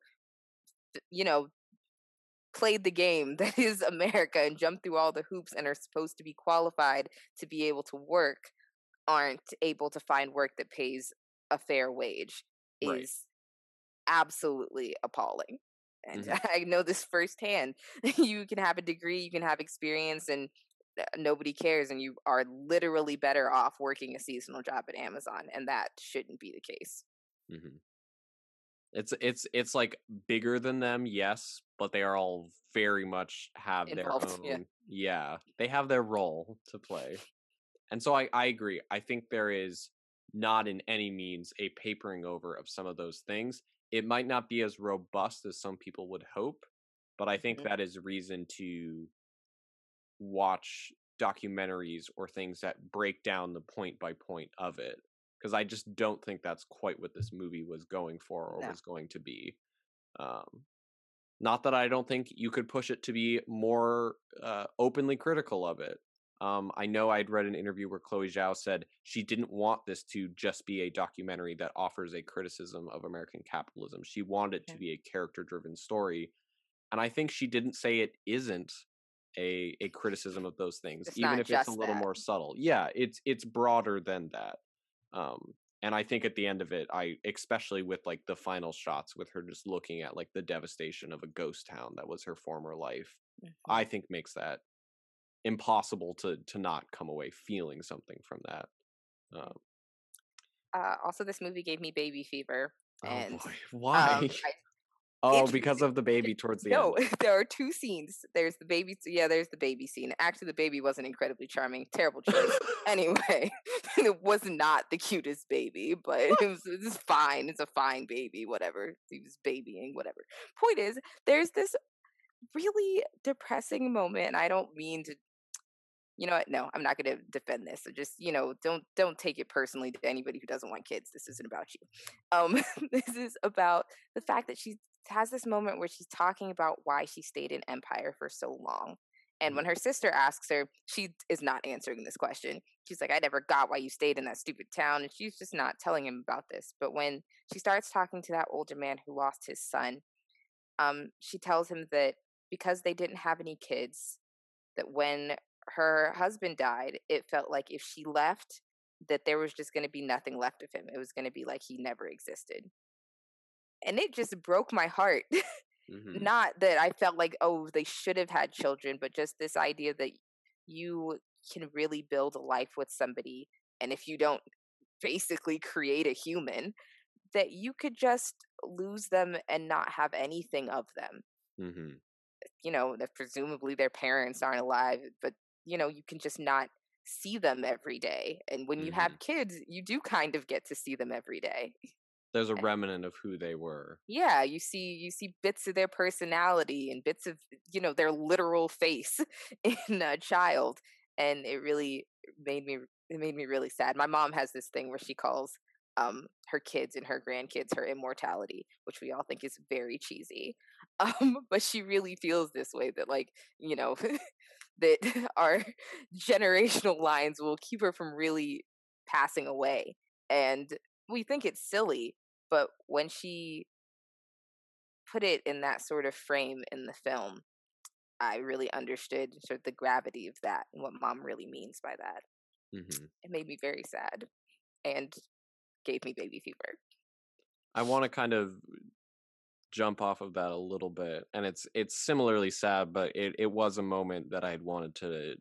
you know, played the game that is America and jumped through all the hoops and are supposed to be qualified to be able to work aren't able to find work that pays a fair wage right. is absolutely appalling and mm-hmm. I know this firsthand. you can have a degree, you can have experience, and uh, nobody cares, and you are literally better off working a seasonal job at Amazon, and that shouldn't be the case. Mm-hmm. It's it's it's like bigger than them, yes, but they are all very much have Involved, their own. Yeah. yeah, they have their role to play, and so I I agree. I think there is not in any means a papering over of some of those things it might not be as robust as some people would hope, but I think mm-hmm. that is reason to watch documentaries or things that break down the point by point of it because I just don't think that's quite what this movie was going for or no. was going to be. Um, not that I don't think you could push it to be more uh, openly critical of it. Um, I know I'd read an interview where Chloe Zhao said she didn't want this to just be a documentary that offers a criticism of American capitalism. She wanted it to be a character driven story. And I think she didn't say it isn't a a criticism of those things, it's even if it's a little that. more subtle. Yeah, it's it's broader than that. Um, and I think at the end of it, I especially with like the final shots with her just looking at like the devastation of a ghost town that was her former life, mm-hmm. I think makes that impossible to to not come away feeling something from that. Um, uh, also, this movie gave me baby fever. And, oh boy, why? Um, Oh, because of the baby towards the no, end. No, there are two scenes. There's the baby. Yeah, there's the baby scene. Actually, the baby wasn't incredibly charming. Terrible choice. anyway, it was not the cutest baby, but it was, it was fine. It's a fine baby. Whatever. He was babying. Whatever. Point is, there's this really depressing moment. I don't mean to you know what? No, I'm not going to defend this. So just you know, don't don't take it personally to anybody who doesn't want kids. This isn't about you. Um, this is about the fact that she has this moment where she's talking about why she stayed in Empire for so long. And when mm-hmm. her sister asks her, she is not answering this question. She's like, I never got why you stayed in that stupid town. And she's just not telling him about this. But when she starts talking to that older man who lost his son, um, she tells him that because they didn't have any kids, that when her husband died, it felt like if she left, that there was just going to be nothing left of him. It was going to be like he never existed. And it just broke my heart. mm-hmm. Not that I felt like, oh, they should have had children, but just this idea that you can really build a life with somebody. And if you don't basically create a human, that you could just lose them and not have anything of them. Mm-hmm. You know, that presumably their parents aren't alive, but you know you can just not see them every day and when you mm-hmm. have kids you do kind of get to see them every day. There's a remnant of who they were. Yeah you see you see bits of their personality and bits of you know their literal face in a child and it really made me it made me really sad. My mom has this thing where she calls um her kids and her grandkids her immortality which we all think is very cheesy um but she really feels this way that like you know that our generational lines will keep her from really passing away. And we think it's silly, but when she put it in that sort of frame in the film, I really understood sort of the gravity of that and what mom really means by that. Mm-hmm. It made me very sad and gave me baby fever. I want to kind of jump off of that a little bit and it's it's similarly sad but it, it was a moment that i had wanted to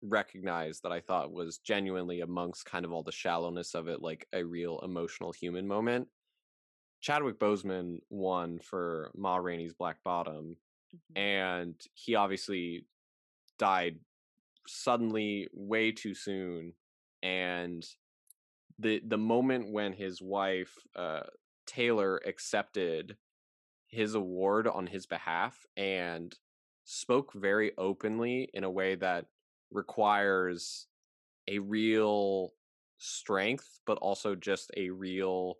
recognize that i thought was genuinely amongst kind of all the shallowness of it like a real emotional human moment chadwick boseman won for ma rainey's black bottom mm-hmm. and he obviously died suddenly way too soon and the the moment when his wife uh Taylor accepted his award on his behalf and spoke very openly in a way that requires a real strength, but also just a real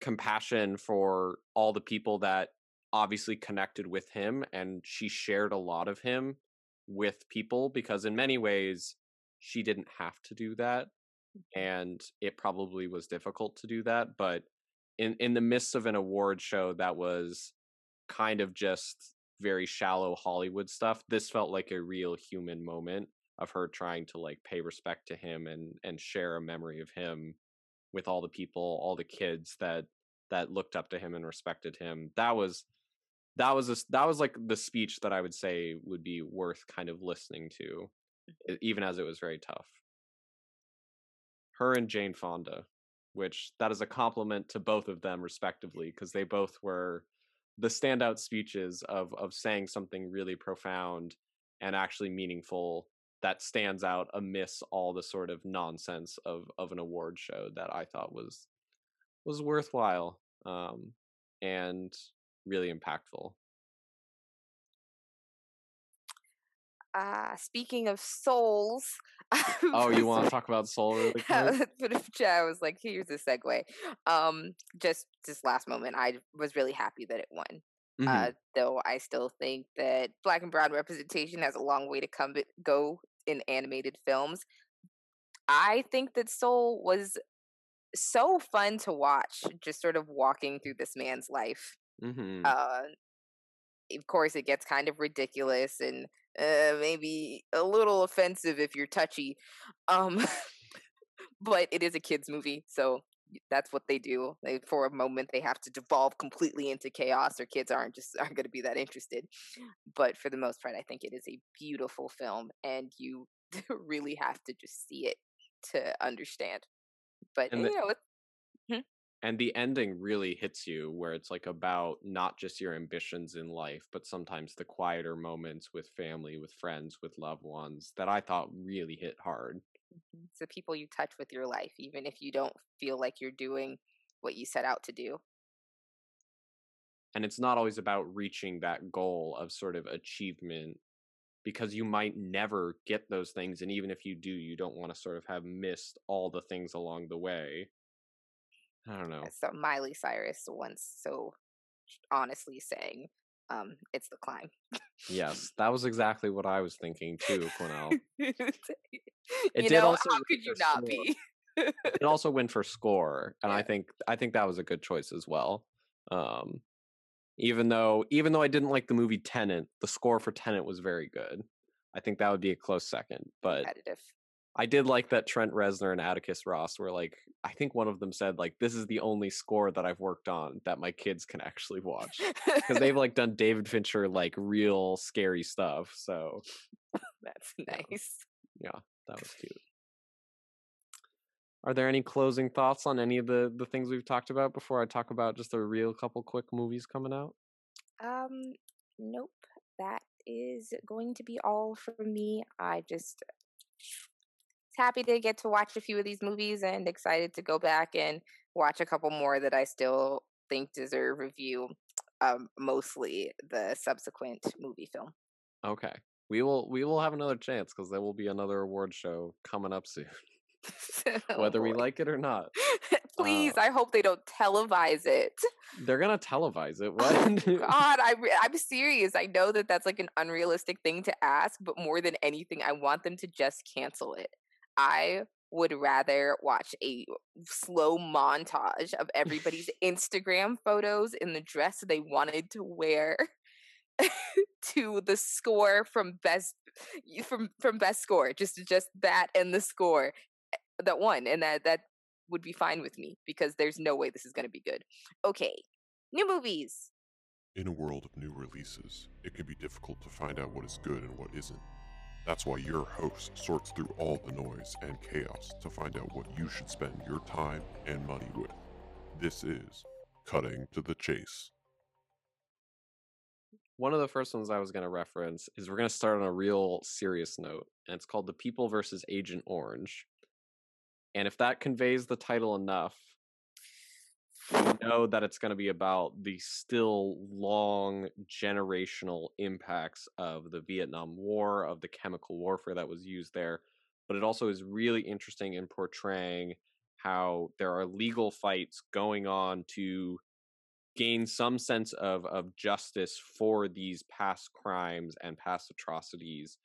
compassion for all the people that obviously connected with him. And she shared a lot of him with people because, in many ways, she didn't have to do that Mm-hmm. and it probably was difficult to do that but in in the midst of an award show that was kind of just very shallow hollywood stuff this felt like a real human moment of her trying to like pay respect to him and and share a memory of him with all the people all the kids that that looked up to him and respected him. That was that was a, that was like the speech that i would say would be worth kind of listening to mm-hmm. even as it was very tough her and Jane Fonda, which that is a compliment to both of them respectively because they both were the standout speeches of of saying something really profound and actually meaningful that stands out amidst all the sort of nonsense of of an award show that I thought was was worthwhile um, and really impactful. Uh, speaking of souls. oh, you want to talk about soul really quick? I was like, here's a segue. Um, just this last moment, I was really happy that it won. Mm-hmm. Uh, though I still think that black and brown representation has a long way to come go in animated films. I think that Soul was so fun to watch, just sort of walking through this man's life. Mm-hmm. Uh, of course, it gets kind of ridiculous and uh, maybe a little offensive if you're touchy. Um, but it is a kids movie, so that's what they do. They, for a moment, they have to devolve completely into chaos, or kids aren't just aren't going to be that interested. But for the most part, I think it is a beautiful film, and you really have to just see it to understand. But and you the, know, hmm? And the ending really hits you where it's like about not just your ambitions in life but sometimes the quieter moments with family with friends with loved ones that i thought really hit hard. Mm-hmm. it's the people you touch with your life even if you don't feel like you're doing what you set out to do. And it's not always about reaching that goal of sort of achievement because you might never get those things and even if you do you don't want to sort of have missed all the things along the way I don't know. So Miley Cyrus once so honestly saying, um, it's the climb. yes, that was exactly what I was thinking too, Quinelle. it you did know, also how could you not score. be? it also went for score, and yeah. I think I think that was a good choice as well. Um, even though even though I didn't like the movie Tenet, the score for Tenet was very good. I think that would be a close second. But competitive. I did like that Trent Reznor and Atticus Ross were like, I think one of them said like, "This is the only score that I've worked on that my kids can actually watch," because they've like done David Fincher like real scary stuff. So that's nice. Yeah, yeah, that was cute. Are there any closing thoughts on any of the the things we've talked about before I talk about just a real couple quick movies coming out? Um, nope. That is going to be all for me. I just happy to get to watch a few of these movies and excited to go back and watch a couple more that I still think deserve review. Um, mostly the subsequent movie film. Okay, we will we will have another chance because there will be another award show coming up soon. oh, whether we like it or not. Please, uh, I hope they don't televise it. They're gonna televise it. What? Oh, God, I re- I'm serious. I know that that's like an unrealistic thing to ask, but more than anything, I want them to just cancel it. I would rather watch a slow montage of everybody's Instagram photos in the dress they wanted to wear to the score from best from from best score just just that and the score eh, that one and that that would be fine with me because there's no way this is going to be good. Okay. New movies. In a world of new releases, it can be difficult to find out what is good and what isn't. That's why your host sorts through all the noise and chaos to find out what you should spend your time and money with. This is Cutting to the Chase. One of the first ones I was going to reference is we're going to start on a real serious note, and it's called The People versus Agent Orange. And if that conveys the title enough, we know that it's going to be about the still long generational impacts of the Vietnam War, of the chemical warfare that was used there. But it also is really interesting in portraying how there are legal fights going on to gain some sense of, of justice for these past crimes and past atrocities.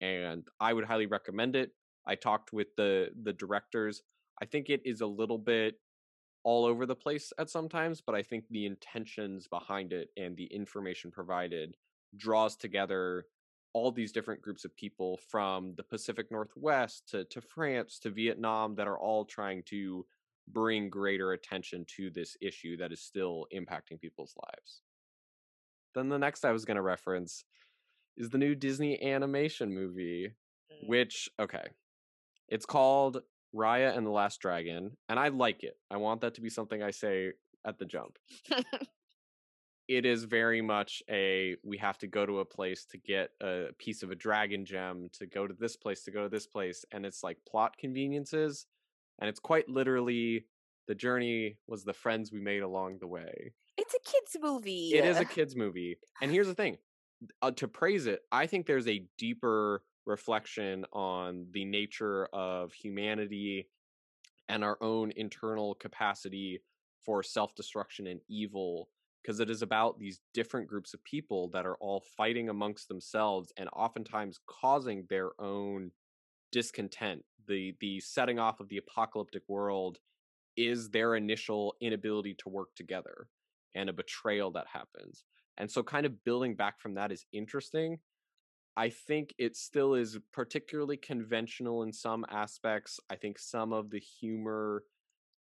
And I would highly recommend it. I talked with the the directors. I think it is a little bit all over the place at sometimes, but I think the intentions behind it and the information provided draws together all these different groups of people from the Pacific Northwest to, to France to Vietnam that are all trying to bring greater attention to this issue that is still impacting people's lives. Then the next I was going to reference is the new Disney animation movie, mm. which, okay, it's called Raya and the Last Dragon, and I like it. I want that to be something I say at the jump. it is very much a we have to go to a place to get a piece of a dragon gem, to go to this place, to go to this place, and it's like plot conveniences, and it's quite literally the journey was the friends we made along the way. It's a kids movie. It is a kids movie. And here's the thing. Uh, to praise it, I think there's a deeper reflection on the nature of humanity and our own internal capacity for self destruction and evil because it is about these different groups of people that are all fighting amongst themselves and oftentimes causing their own discontent. The the setting off of the apocalyptic world is their initial inability to work together and a betrayal that happens. And so kind of building back from that is interesting I think it still is particularly conventional in some aspects. I think some of the humor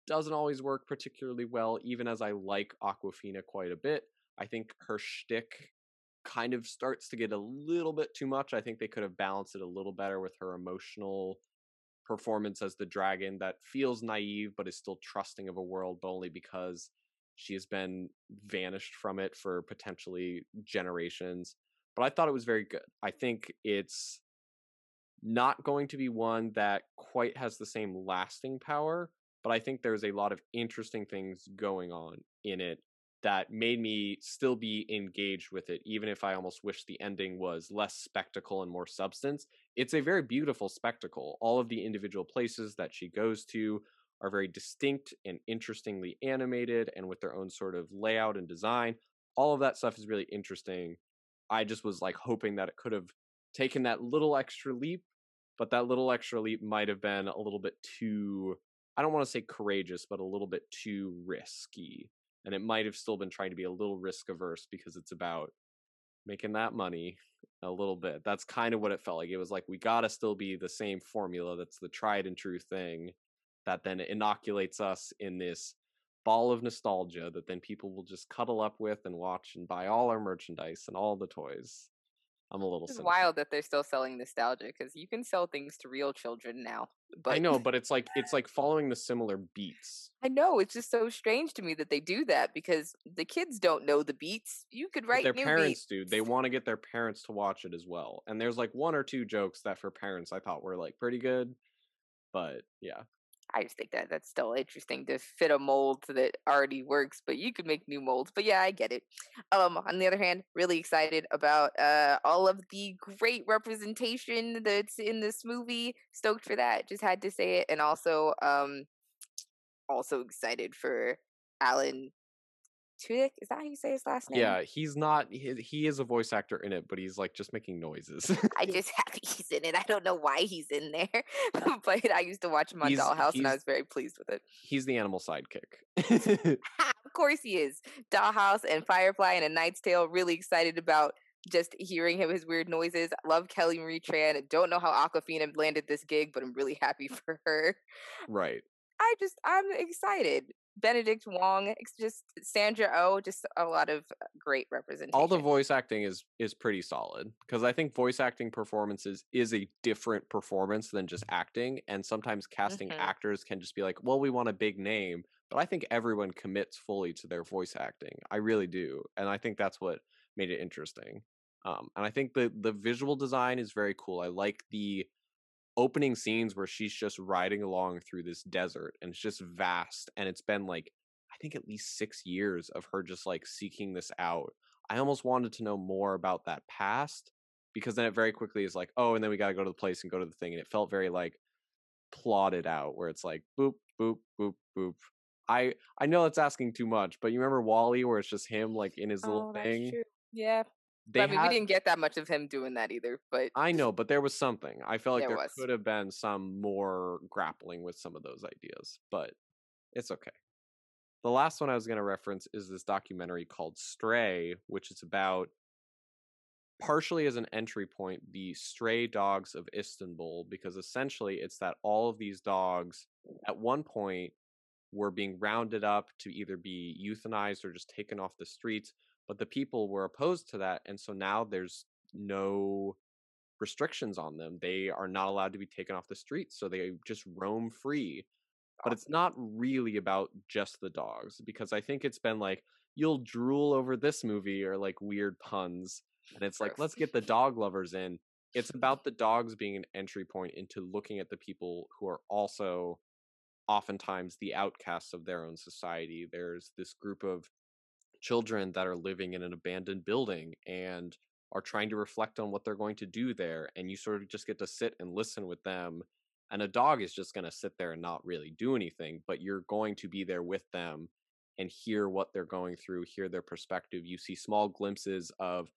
doesn't always work particularly well, even as I like Awkwafina quite a bit. I think her shtick kind of starts to get a little bit too much. I think they could have balanced it a little better with her emotional performance as the dragon that feels naive but is still trusting of a world, but only because she has been vanished from it for potentially generations. But I thought it was very good. I think it's not going to be one that quite has the same lasting power, but I think there's a lot of interesting things going on in it that made me still be engaged with it, even if I almost wish the ending was less spectacle and more substance. It's a very beautiful spectacle. All of the individual places that she goes to are very distinct and interestingly animated and with their own sort of layout and design. All of that stuff is really interesting. I just was like hoping that it could have taken that little extra leap, but that little extra leap might have been a little bit too I don't want to say courageous, but a little bit too risky and it might have still been trying to be a little risk averse because it's about making that money a little bit. That's kind of what it felt like. It was like we got to still be the same formula that's the tried and true thing that then inoculates us in this ball of nostalgia that then people will just cuddle up with and watch and buy all our merchandise and all the toys. I'm a little. It's wild that they're still selling nostalgia because you can sell things to real children now. But I know, but it's like it's like following the similar beats. I know it's just so strange to me that they do that because the kids don't know the beats. You could write but their parents beats. do. They want to get their parents to watch it as well. And there's like one or two jokes that for parents I thought were like pretty good, but yeah. I just think that that's still interesting to fit a mold that already works, but you could make new molds. But yeah, I get it. Um, on the other hand, really excited about uh all of the great representation that's in this movie. Stoked for that. Just had to say it, and also um, also excited for Alan Tudyk. Is that how you say his last name? Yeah, he's not. He, he is a voice actor in it, but he's like just making noises. I just happy he's in it. I don't know why he's in there, but I used to watch him on he's, Dollhouse, and I was very pleased with it. He's the animal sidekick. of course, he is. Dollhouse and Firefly and A Knight's Tale. Really excited about just hearing him his weird noises. Love Kelly Marie Tran. Don't know how Awkwafina landed this gig, but I'm really happy for her. Right. I just I'm excited. Benedict Wong, just Sandra Oh, just a lot of great representation. All the voice acting is is pretty solid because I think voice acting performances is a different performance than just acting, and sometimes casting mm-hmm. actors can just be like, well, we want a big name, but I think everyone commits fully to their voice acting. I really do, and I think that's what made it interesting. Um, and I think the the visual design is very cool. I like the opening scenes where she's just riding along through this desert and it's just vast and it's been like i think at least 6 years of her just like seeking this out. I almost wanted to know more about that past because then it very quickly is like oh and then we got to go to the place and go to the thing and it felt very like plotted out where it's like boop boop boop boop. I i know that's asking too much but you remember WALL-E where it's just him like in his oh, little thing? true. yeah they I mean, had, we didn't get that much of him doing that either, but I know, but there was something. I felt like there, there could have been some more grappling with some of those ideas, but it's okay. The last one I was going to reference is this documentary called Stray, which is about partially as an entry point the stray dogs of Istanbul because essentially it's that all of these dogs at one point were being rounded up to either be euthanized or just taken off the streets but the people were opposed to that and so now there's no restrictions on them. They are not allowed to be taken off the streets so they just roam free but it's not really about just the dogs because i think it's been like you'll drool over this movie or like weird puns and it's like let's get the dog lovers in. It's about the dogs being an entry point into looking at the people who are also oftentimes the outcasts of their own society. There's this group of children that are living in an abandoned building and are trying to reflect on what they're going to do there and you sort of just get to sit and listen with them and a dog is just going to sit there and not really do anything but you're going to be there with them and hear what they're going through hear their perspective. You see small glimpses of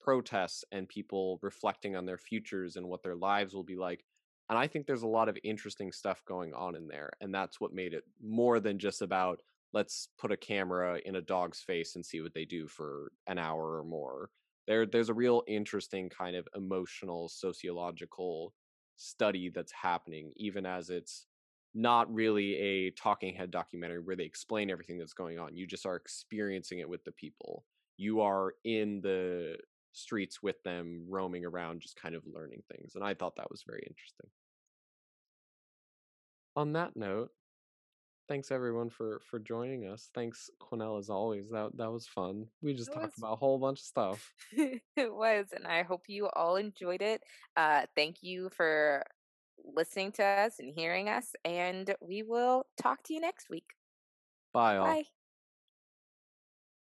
protests and people reflecting on their futures and what their lives will be like and i think there's a lot of interesting stuff going on in there and that's what made it more than just about let's put a camera in a dog's face and see what they do for an hour or more. There, there's a real interesting kind of emotional, sociological study that's happening, even as it's not really a talking head documentary where they explain everything that's going on. You just are experiencing it with the people. You are in the streets with them, roaming around, just kind of learning things. And I thought that was very interesting. on that note, thanks everyone for for joining us. Thanks Quinelle as always. That that was fun. We just talked about a whole bunch of stuff. it was, and I hope you all enjoyed it. Uh, thank you for listening to us and hearing us, and we will talk to you next week. Bye all. Bye.